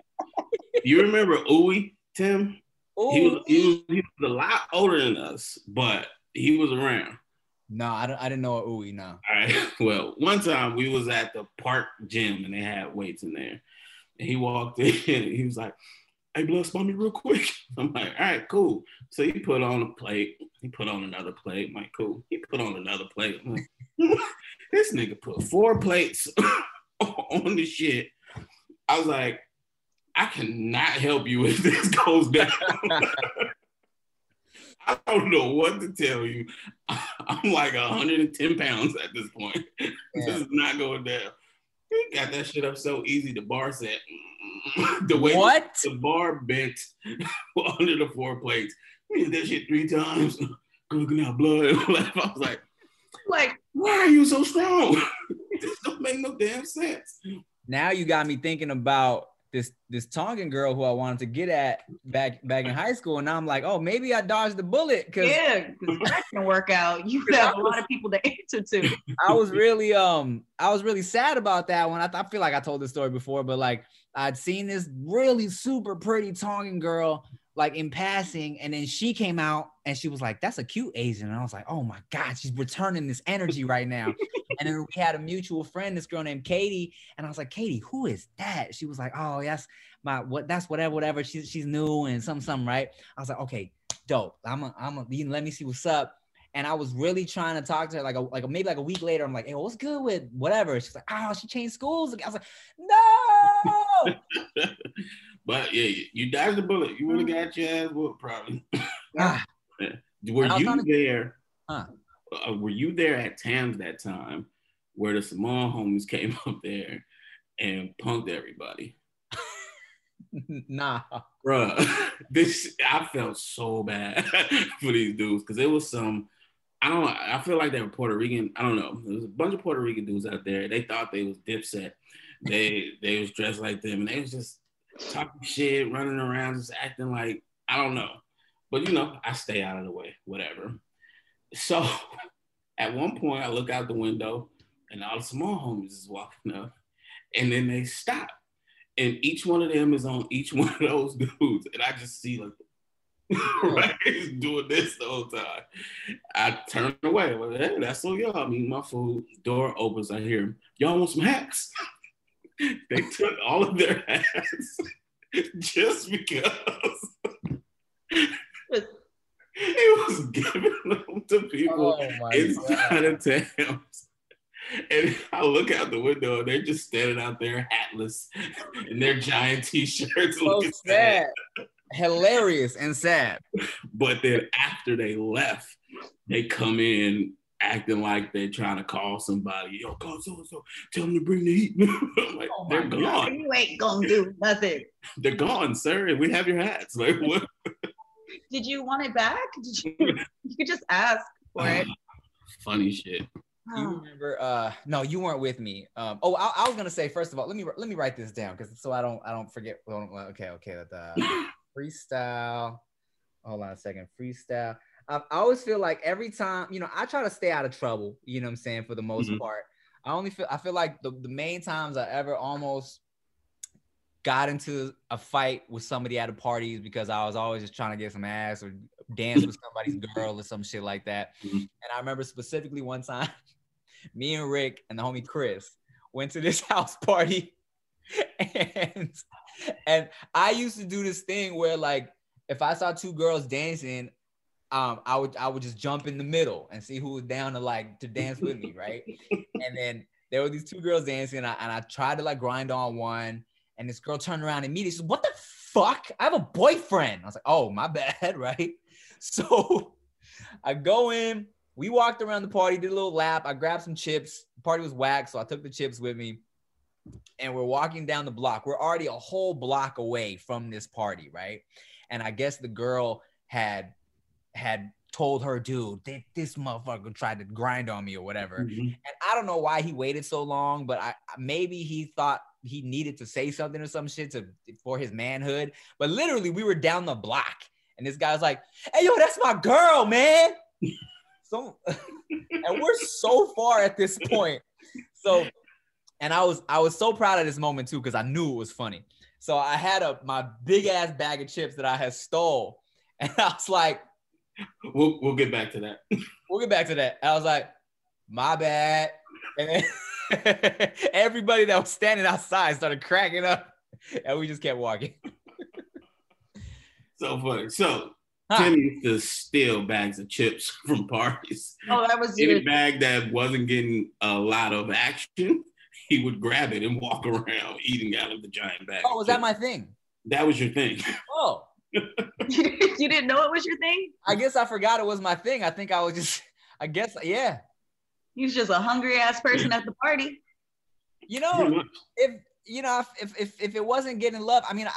Speaker 3: you remember Uwe, Tim? He was, he was he was a lot older than us, but he was around.
Speaker 1: No, I, don't, I didn't know a ooey. No.
Speaker 3: All right. Well, one time we was at the park gym and they had weights in there. And he walked in and he was like, Hey, blood, spot me real quick. I'm like, all right, cool. So he put on a plate. He put on another plate. I'm like, cool. He put on another plate. I'm like, this nigga put four plates on the shit. I was like, I cannot help you if this goes down. I don't know what to tell you. I'm like 110 pounds at this point. This is not going down. He got that shit up so easy. The bar set. The way
Speaker 1: What?
Speaker 3: the bar bent under the four plates. We did that shit three times. Looking out blood. I was like,
Speaker 2: like
Speaker 3: why are you so strong? this don't make no damn sense.
Speaker 1: Now you got me thinking about this this Tongan girl who I wanted to get at back back in high school, and now I'm like, oh, maybe I dodged the bullet because
Speaker 2: yeah because that can work out you have a lot of people to answer to
Speaker 1: I was really um I was really sad about that one. I, th- I feel like I told this story before, but like I'd seen this really super pretty Tongan girl like in passing, and then she came out and she was like, "That's a cute Asian," and I was like, "Oh my god, she's returning this energy right now." and then we had a mutual friend, this girl named Katie, and I was like, "Katie, who is that?" She was like, "Oh, yes, my what? That's whatever, whatever. She's she's new and some something, right?" I was like, "Okay, dope. I'm a, I'm a, you let me see what's up." And I was really trying to talk to her, like a, like a, maybe like a week later. I'm like, "Hey, what's good with whatever?" She's like, "Oh, she changed schools." I was like, "No."
Speaker 3: but yeah, you- dodged the bullet. You really got your ass whooped, probably.
Speaker 1: Ah,
Speaker 3: Were
Speaker 1: And I was
Speaker 3: you there?
Speaker 1: Huh.
Speaker 3: Uh, were you there at Tams that time where the Samoan homies came up there and punked everybody?
Speaker 1: nah.
Speaker 3: Bruh, this I felt so bad for these dudes because it was some. I don't. I feel like they were Puerto Rican. I don't know. There was a bunch of Puerto Rican dudes out there. They thought they was Dipset. They they was dressed like them, and they was just talking shit, running around, just acting like I don't know. But you know, I stay out of the way, whatever. So at one point, I look out the window, and all the small homies is walking up, and then they stop, and each one of them is on each one of those dudes, and I just see like. right, he's doing this the whole time. I turn away. Well, hey, that's all y'all. I'm eating my food. Door opens. I hear. Y'all want some hacks? they took all of their hats just because he was giving them to people
Speaker 1: Oh
Speaker 3: inside
Speaker 1: god.
Speaker 3: of towns. And I look out the window and they're just standing out there hatless in their giant t-shirts
Speaker 1: So
Speaker 3: looking sad.
Speaker 1: sad. Hilarious and sad.
Speaker 3: But then after they left, they come in acting like they're trying to call somebody. Yo, call so and so. Tell them to bring the heat. I'm like,
Speaker 2: Oh
Speaker 3: they're
Speaker 2: my God,
Speaker 3: gone.
Speaker 2: You ain't gonna do nothing.
Speaker 3: They're gone, sir. We have your hats. Like what?
Speaker 2: Did you want it back? Did you? You could just ask for it.
Speaker 3: Funny shit.
Speaker 1: You remember? Uh, no, you weren't with me. Um, oh, I, I was gonna say first of all, let me let me write this down because so I don't I don't forget. Well, okay, okay, the freestyle. Hold on a second, freestyle. I, always feel like every time, you know, I try to stay out of trouble. You know what I'm saying for the most
Speaker 3: Mhm.
Speaker 1: part. I only feel I feel like the the main times I ever almost got into a fight with somebody at a party is because I was always just trying to get some ass or dance with somebody's girl or some shit like that.
Speaker 3: Mhm.
Speaker 1: And I remember specifically one time, me and Rick and the homie Chris went to this house party, and and I used to do this thing where like if I saw two girls dancing, um, I would I would just jump in the middle and see who was down to like to dance with me, right? and then there were these two girls dancing, and I, and I tried to like grind on one, and this girl turned around and immediately said, "What the fuck? I have a boyfriend." I was like, "Oh, my bad," right? So I go in. We walked around the party, did a little lap. I grabbed some chips. The party was whack, so I took the chips with me. And we're walking down the block. We're already a whole block away from this party, right? And I guess the girl had had told her dude that this motherfucker tried to grind on me or whatever.
Speaker 3: Mhm.
Speaker 1: And I don't know why he waited so long, but I maybe he thought he needed to say something or some shit to for his manhood. But literally, we were down the block, and this guy was like, "Hey, yo, that's my girl, man." So, and we're so far at this point. So, and I was I was so proud of this moment too because I knew it was funny. So I had a my big ass bag of chips that I had stole, and I was like,
Speaker 3: We'll we'll get back to that.
Speaker 1: we'll get back to that. I was like, my bad. And then everybody that was standing outside started cracking up. And we just kept walking.
Speaker 3: So funny. So
Speaker 1: Huh.
Speaker 3: Tim used to steal bags of chips from parties.
Speaker 2: Oh, that was
Speaker 3: Any
Speaker 2: your,
Speaker 3: bag that wasn't getting a lot of action, he would grab it and walk around eating out of the giant bag.
Speaker 1: Oh,
Speaker 3: of
Speaker 1: was that my thing?
Speaker 3: That was your thing.
Speaker 1: Oh,
Speaker 2: you didn't know it was your thing.
Speaker 1: I guess I forgot it was my thing. I think I was just, I guess, yeah.
Speaker 2: He was just a hungry ass person at the party.
Speaker 1: You know, if you know, if if if it wasn't getting love, I mean, I,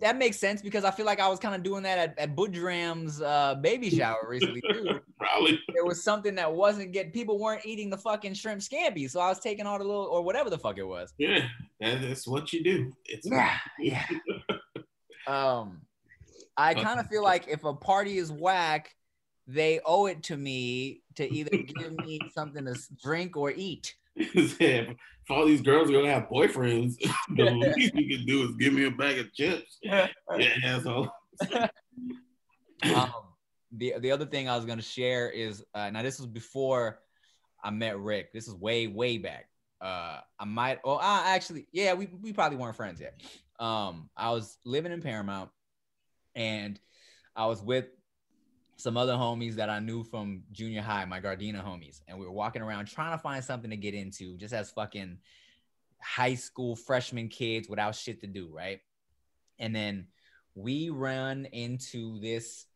Speaker 1: that makes sense because I feel like I was kind of doing that at, at Budram's uh, baby shower recently too.
Speaker 3: Probably.
Speaker 1: there was something that wasn't getting people weren't eating the fucking shrimp scampi, so I was taking all the little or whatever the fuck it was.
Speaker 3: Yeah, that's what you do. It's
Speaker 1: yeah, yeah. Um, I kind of feel like if a party is whack, they owe it to me to either give me something to drink or eat.
Speaker 3: if all these girls are gonna have boyfriends, the least you can do is give me a bag of chips. Yeah, asshole.
Speaker 1: um, the the other thing I was gonna share is uh, now this was before I met Rick. This is way way back. Uh, I might. Oh, I actually, yeah, we we probably weren't friends yet. Um, I was living in Paramount, and I was with some other homies that I knew from junior high, my Gardena homies, and we were walking around trying to find something to get into, just as fucking high school freshman kids without shit to do, right? And then we run into this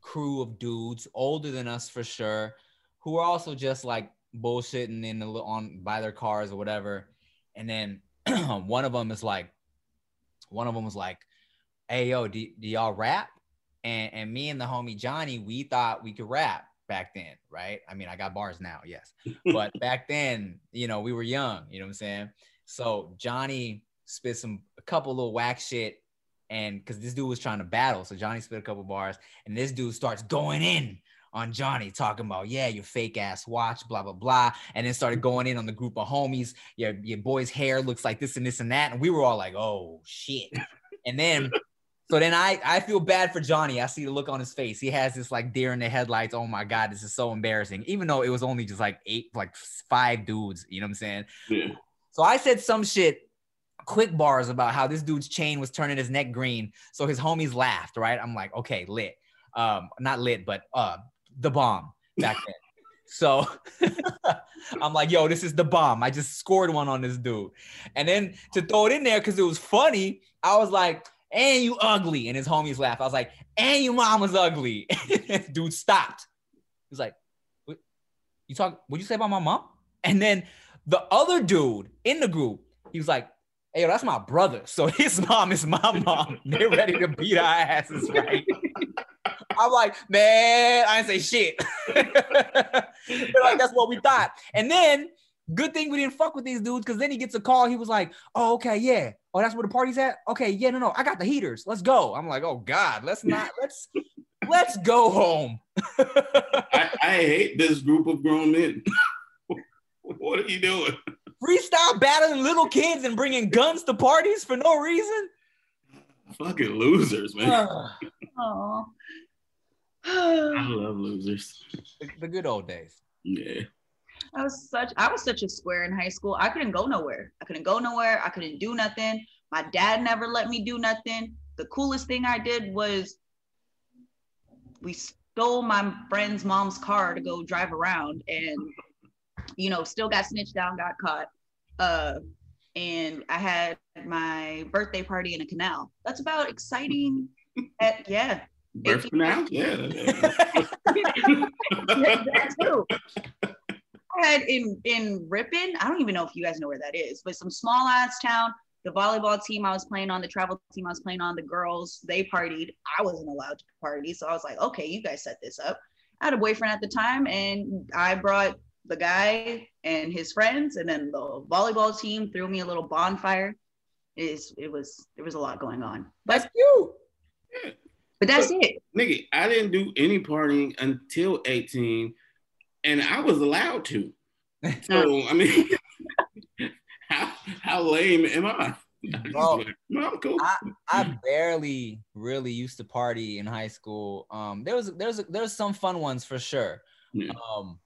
Speaker 1: crew of dudes older than us for sure, who are also just like bullshitting in the on by their cars or whatever. And then one of them is like, one of them was like, "Hey yo, do, do y'all rap?" And and me and the homie Johnny, we thought we could rap back then, right? I mean, I got bars now, yes, but back then, you know, we were young. You know what I'm saying? So Johnny spit some a couple little whack shit and because this dude was trying to battle, so Johnny spit a couple bars, and this dude starts going in on Johnny, talking about yeah, your fake ass watch, blah blah blah, and then started going in on the group of homies. Your your boy's hair looks like this and this and that, and we were all like, oh shit. And then, so then I I feel bad for Johnny. I see the look on his face. He has this like deer in the headlights. Oh my god, this is so embarrassing. Even though it was only just like eight, like five dudes. You know what I'm saying?
Speaker 3: Yeah.
Speaker 1: So I said some shit, quick bars about how this dude's chain was turning his neck green. So his homies laughed, right? I'm like, okay, lit. Um, not lit, but uh the bomb back then. So I'm like, yo, this is the bomb. I just scored one on this dude. And then to throw it in there because it was funny, I was like, and you ugly. And his homies laugh. I was like, and your mama's ugly. dude stopped. He's like, what? You talk, what'd you say about my mom? And then the other dude in the group, he was like, Hey, yo, that's my brother. So his mom is my mom. They're ready to beat our asses, right? I'm like, man, I didn't say shit. Like, that's what we thought. And then good thing we didn't fuck with these dudes because then he gets a call. He was like, oh, okay, yeah. Oh, that's where the party's at? Okay, yeah, no, no. I got the heaters. Let's go. I'm like, oh God, let's not, let's let's go home.
Speaker 3: I, I hate this group of grown men. what are you doing?
Speaker 1: Freestyle battling little kids and bringing guns to parties for no reason.
Speaker 3: Fucking losers, man.
Speaker 2: Oh.
Speaker 3: I love losers.
Speaker 1: the, the good old days.
Speaker 3: Yeah.
Speaker 2: I was such I was such a square in high school. I couldn't go nowhere. I couldn't go nowhere. I couldn't do nothing. My dad never let me do nothing. The coolest thing I did was we stole my friend's mom's car to go drive around and you know, still got snitched down, got caught. Uh and I had my birthday party in a canal. That's about exciting. At, yeah.
Speaker 3: Birth canal? Yeah.
Speaker 2: that too. I had in in Ripon. I don't even know if you guys know where that is, but some small ass town. The volleyball team I was playing on, the travel team I was playing on, the girls they partied. I wasn't allowed to party, so I was like, okay, you guys set this up. I had a boyfriend at the time, and I brought the guy and his friends, and then the volleyball team threw me a little bonfire. It is it was there was a lot going on,
Speaker 1: That's cute.
Speaker 2: but that's it.
Speaker 3: Nigga, I didn't do any partying until 18, and I was allowed to. So, I mean, how, how lame am I? I
Speaker 1: Bro,
Speaker 3: went, no, I'm cool.
Speaker 1: I, I barely really used to party in high school. Um, there was there's there's some fun ones for sure.
Speaker 3: Yeah.
Speaker 1: Um,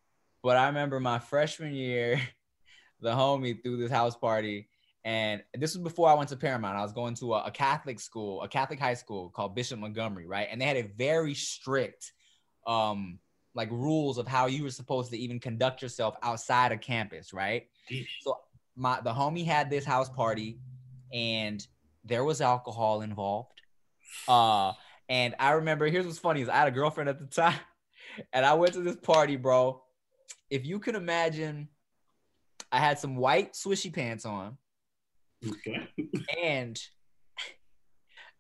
Speaker 1: but I remember my freshman year, the homie threw this house party, and this was before I went to Paramount. I was going to a, a Catholic school, a Catholic high school called Bishop Montgomery, right? And they had a very strict, um, like rules of how you were supposed to even conduct yourself outside of campus, right? So my the homie had this house party, and there was alcohol involved. Uh, and I remember here's what's funny is I had a girlfriend at the time, and I went to this party, bro. If you can imagine, I had some white swishy pants on,
Speaker 3: Okay.
Speaker 1: and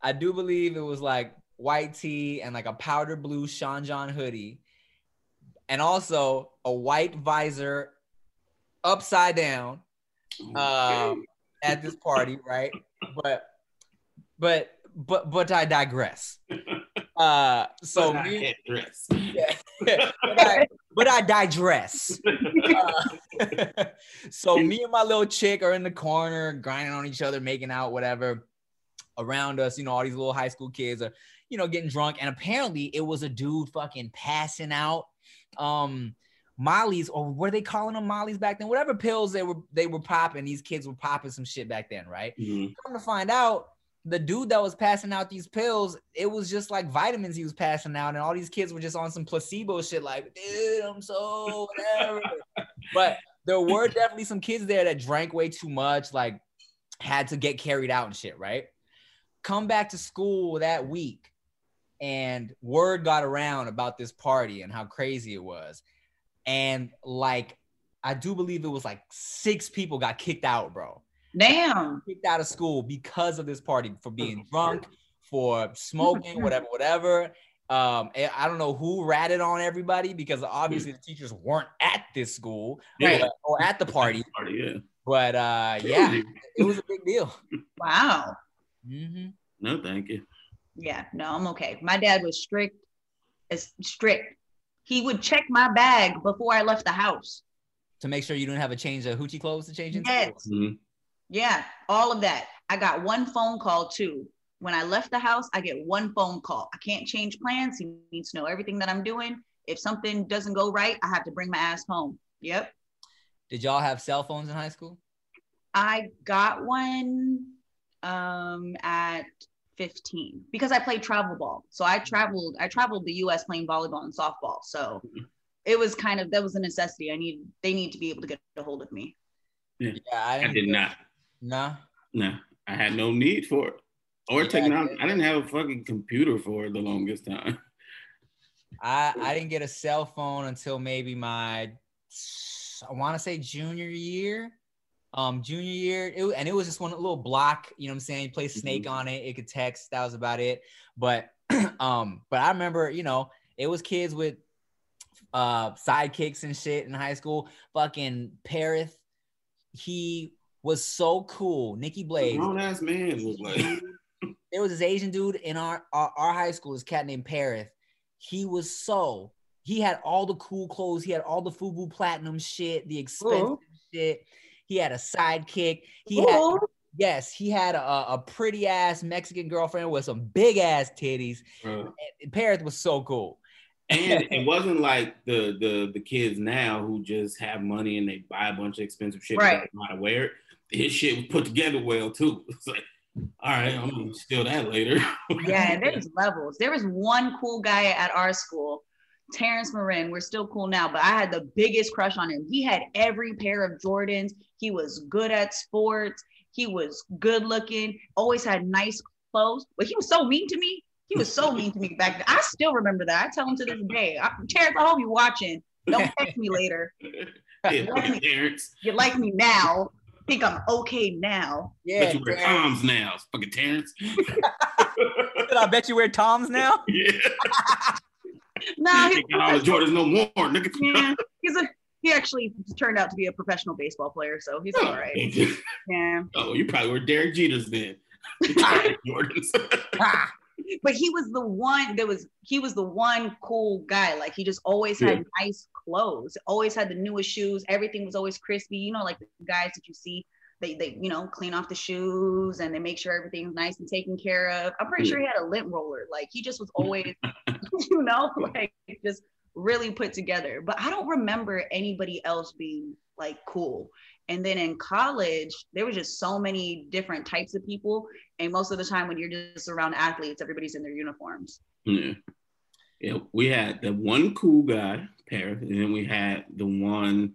Speaker 1: I do believe it was like white tee and like a powder blue Sean John hoodie, and also a white visor upside down um, at this party, right? But but but but I digress. Uh, so
Speaker 3: But I
Speaker 1: me,
Speaker 3: can't dress.
Speaker 1: yeah, but, I, but I digress. Uh, so me and my little chick are in the corner grinding on each other, making out, whatever. Around us, you know, all these little high school kids are, you know, getting drunk. And apparently it was a dude fucking passing out. Um, Molly's or what are they calling them Molly's back then? Whatever pills they were they were popping, these kids were popping some shit back then, right?
Speaker 3: Mhm.
Speaker 1: Come to find out, the dude that was passing out these pills, it was just like vitamins he was passing out, and all these kids were just on some placebo shit, like, dude, I'm so whatever. but there were definitely some kids there that drank way too much, like had to get carried out and shit, right? Come back to school that week, and word got around about this party and how crazy it was. And like, I do believe it was like six people got kicked out, bro
Speaker 2: Damn.
Speaker 1: kicked out of school because of this party for being drunk, for smoking, whatever, whatever. Um, I don't know who ratted on everybody because obviously the teachers weren't at this school
Speaker 3: Yeah.
Speaker 1: but- or at the party.
Speaker 3: Party, yeah.
Speaker 1: But uh, yeah, it was a big deal.
Speaker 2: Wow.
Speaker 1: Mhm.
Speaker 3: No, thank you.
Speaker 2: Yeah, no, I'm okay. My dad was strict as strict. He would check my bag before I left the house.
Speaker 1: To make sure you didn't have a change of hoochie clothes to change into.
Speaker 2: Yes.
Speaker 3: Mhm.
Speaker 2: Yeah, all of that. I got one phone call too. When I left the house, I get one phone call. I can't change plans. He needs to know everything that I'm doing. If something doesn't go right, I have to bring my ass home. Yep.
Speaker 1: Did y'all have cell phones in high school?
Speaker 2: I got one um at 15 because I played travel ball. So I mm-hmm. traveled I traveled the US playing volleyball and softball. So mm-hmm. it was kind of that was a necessity. I need they need to be able to get a hold of me.
Speaker 1: Yeah,
Speaker 3: I
Speaker 1: didn't
Speaker 3: did
Speaker 1: get-
Speaker 3: not.
Speaker 1: Nah.
Speaker 3: No, I had no need for it. Or
Speaker 1: Yeah,
Speaker 3: technology.
Speaker 1: yeah.
Speaker 3: I didn't have a fucking computer for it the longest time.
Speaker 1: I I didn't get a cell phone until maybe my I want to say junior year. Um, junior year, it, and it was just one little block. You know what I'm saying? You play Snake
Speaker 3: Mhm.
Speaker 1: on it. It could text. That was about it. But um, but I remember, you know, it was kids with uh sidekicks and shit in high school. Fucking Parith, he was so cool. Nikki Blades.
Speaker 3: Grown ass man was like,
Speaker 1: there was this Asian dude in our, our our high school, this cat named Parith. He was so he had all the cool clothes, he had all the Fubu platinum shit, the expensive
Speaker 2: Cool.
Speaker 1: shit. He had a sidekick. He had yes, he had a, a pretty ass Mexican girlfriend with some big ass titties.
Speaker 3: bro.
Speaker 1: And Parith was so cool.
Speaker 3: And it wasn't like the the the kids now who just have money and they buy a bunch of expensive shit, but
Speaker 2: Right.
Speaker 3: they don't know how to wear it. His shit was put together well too. It's like, all right, I'm gonna steal that later.
Speaker 2: Yeah, there's levels. There was one cool guy at our school, Terrence Marin. We're still cool now, but I had the biggest crush on him. He had every pair of Jordans. He was good at sports. He was good looking, always had nice clothes. But he was so mean to me. He was so mean to me back then. I still remember that. I tell him to this day. I, Terrence, I hope you're watching. Don't text me later.
Speaker 3: yeah, fucking Terrence.
Speaker 2: You like me now. Think I'm okay now.
Speaker 1: Yeah,
Speaker 3: Bet you wear
Speaker 1: Terrence.
Speaker 3: Toms now, fucking Terrence.
Speaker 1: I bet you wear Toms now.
Speaker 3: yeah,
Speaker 2: No, he,
Speaker 3: the Jordans no more. Nigga.
Speaker 2: yeah, he's a he actually turned out to be a professional baseball player, so he's all right. Yeah.
Speaker 3: Oh, you probably were Derek Jeters then. Jordans.
Speaker 1: Ah,
Speaker 2: But he was the one that was he was the one cool guy. Like he just always had nice clothes, always had the newest shoes. Everything was always crispy. You know, like the guys that you see, they they you know clean off the shoes and they make sure everything's nice and taken care of. I'm pretty sure he had a lint roller. Like he just was always, you know, like just really put together. But I don't remember anybody else being like cool. And then in college, there was just so many different types of people. And most of the time, when you're just around athletes, everybody's in their uniforms.
Speaker 3: Yeah. Yeah, we had the one cool guy, pair, and then we had the one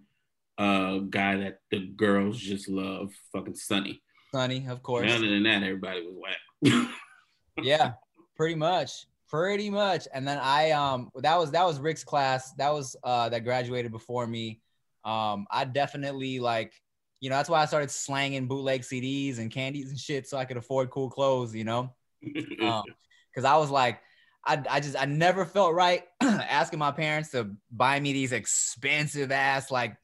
Speaker 3: uh guy that the girls just love, fucking Sunny.
Speaker 1: Sunny, of course.
Speaker 3: Other than that, everybody was whack.
Speaker 1: yeah pretty much pretty much. And then i um that was that was rick's class. That was uh that graduated before me. Um i definitely like you know that's why i started slanging bootleg cds and candies and shit so i could afford cool clothes you know? Um because i was like I, I just I never felt right asking my parents to buy me these expensive ass like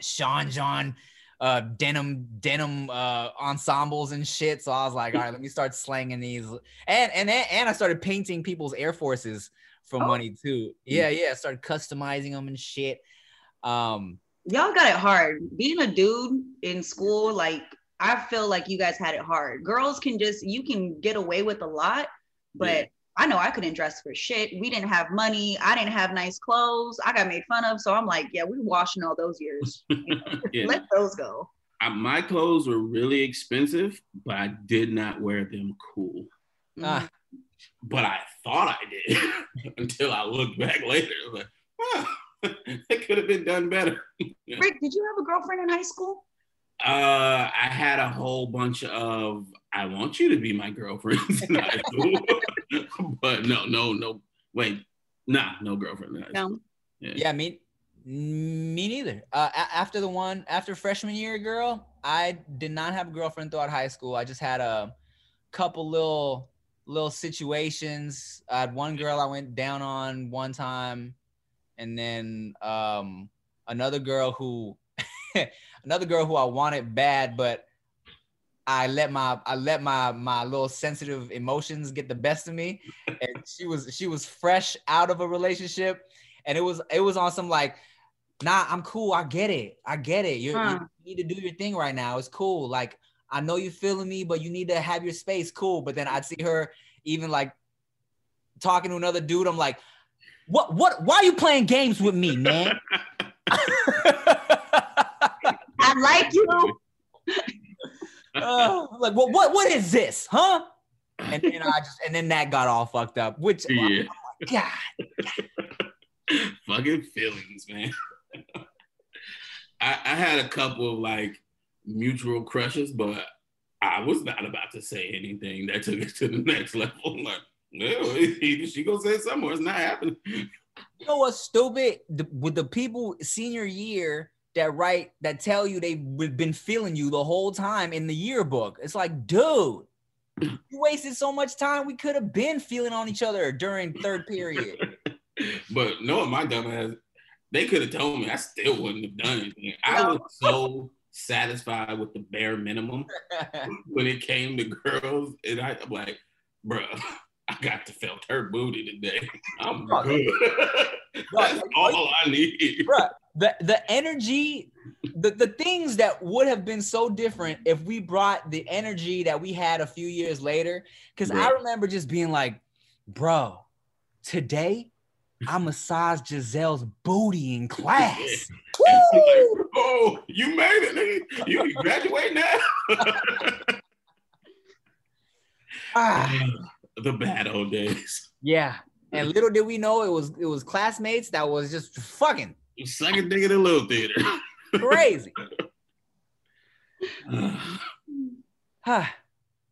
Speaker 1: Sean John uh denim denim uh ensembles and shit. So I was like, all right, let me start slanging these. And and and I started painting people's Air Forces for
Speaker 2: Oh.
Speaker 1: money too. Yeah, yeah. I started customizing them and shit. Um
Speaker 2: Y'all got it hard. Being a dude in school, like I feel like you guys had it hard. Girls can just you can get away with a lot, but
Speaker 3: Yeah.
Speaker 2: I know I couldn't dress for shit. We didn't have money. I didn't have nice clothes. I got made fun of. So I'm like, yeah, we're washing all those years.
Speaker 3: yeah.
Speaker 2: Let those go.
Speaker 3: I, my clothes were really expensive, but I did not wear them cool.
Speaker 1: Ah.
Speaker 3: But I thought I did until I looked back later. I like, huh, it could have been done better.
Speaker 2: Rick, did you have a girlfriend in high school?
Speaker 3: Uh, I had a whole bunch of I want you to be my girlfriend in high school, but no, no, no. Wait, nah, no girlfriend. In high school.
Speaker 2: No.
Speaker 1: yeah, me me neither. Uh a- after the one after freshman year, girl, I did not have a girlfriend throughout high school. I just had a couple little little situations. I had one girl I went down on one time, and then um another girl who another girl who I wanted bad, but I let my I let my my little sensitive emotions get the best of me, and she was she was fresh out of a relationship, and it was it was on some like, nah, I'm cool, I get it, I get it. You're,
Speaker 2: Huh.
Speaker 1: You need to do your thing right now. It's cool. Like I know you're feeling me, but you need to have your space. Cool. But then I'd see her even like talking to another dude. I'm like, what what? Why are you playing games with me, man?
Speaker 2: I like you.
Speaker 1: Uh, like what what what is this, huh? And then I just and then that got all fucked up. Which
Speaker 3: Yeah,
Speaker 1: God,
Speaker 3: fucking feelings, man. I, I had a couple of like mutual crushes, but I was not about to say anything that took it to the next level. Like, no, either she gonna say or it's not happening.
Speaker 1: You know what's stupid? The, with the people senior year that write that tell you they've been feeling you the whole time in the yearbook. It's like, dude, you wasted so much time. We could have been feeling on each other during third period.
Speaker 3: but knowing my dumbass, they could have told me. I still wouldn't have done anything. I was so satisfied with the bare minimum when it came to girls, and I, I'm like, bro, I got to felt her booty today. I'm good. That's all I need.
Speaker 1: Bro, the the energy, the, the things that would have been so different if we brought the energy that we had a few years later. Because I remember just being like, bro, today I massaged Giselle's booty in class.
Speaker 3: like, oh, you made it, nigga. You graduate now. ah, the bad old days.
Speaker 1: Yeah. And little did we know it was it was classmates that was just fucking
Speaker 3: second dick in the little theater.
Speaker 1: Crazy.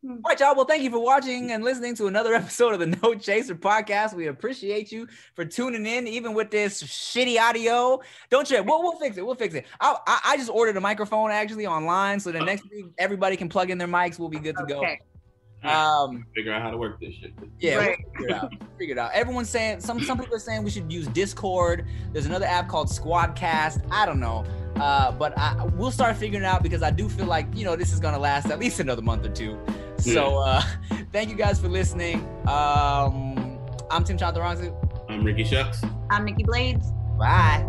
Speaker 1: All right, y'all. Well, thank you for watching and listening to another episode of the No Chaser podcast. We appreciate you for tuning in, even with this shitty audio. Don't you? We'll, we'll fix it. We'll fix it. I, I, I just ordered a microphone actually online, so the uh-huh. next week everybody can plug in their mics. We'll be good to go.
Speaker 3: Um, figure out how to work this shit.
Speaker 1: Yeah, right. we'll figure it out. Figure it out. Everyone's saying some some people are saying we should use Discord. There's another app called Squadcast. I don't know. Uh, but I, we'll start figuring it out because I do feel like you know this is gonna last at least another month or two. So uh, thank you guys for listening. Um, I'm Tim Chantarangsu.
Speaker 3: I'm Ricky Shucks.
Speaker 2: I'm Nikki Blades.
Speaker 1: Bye.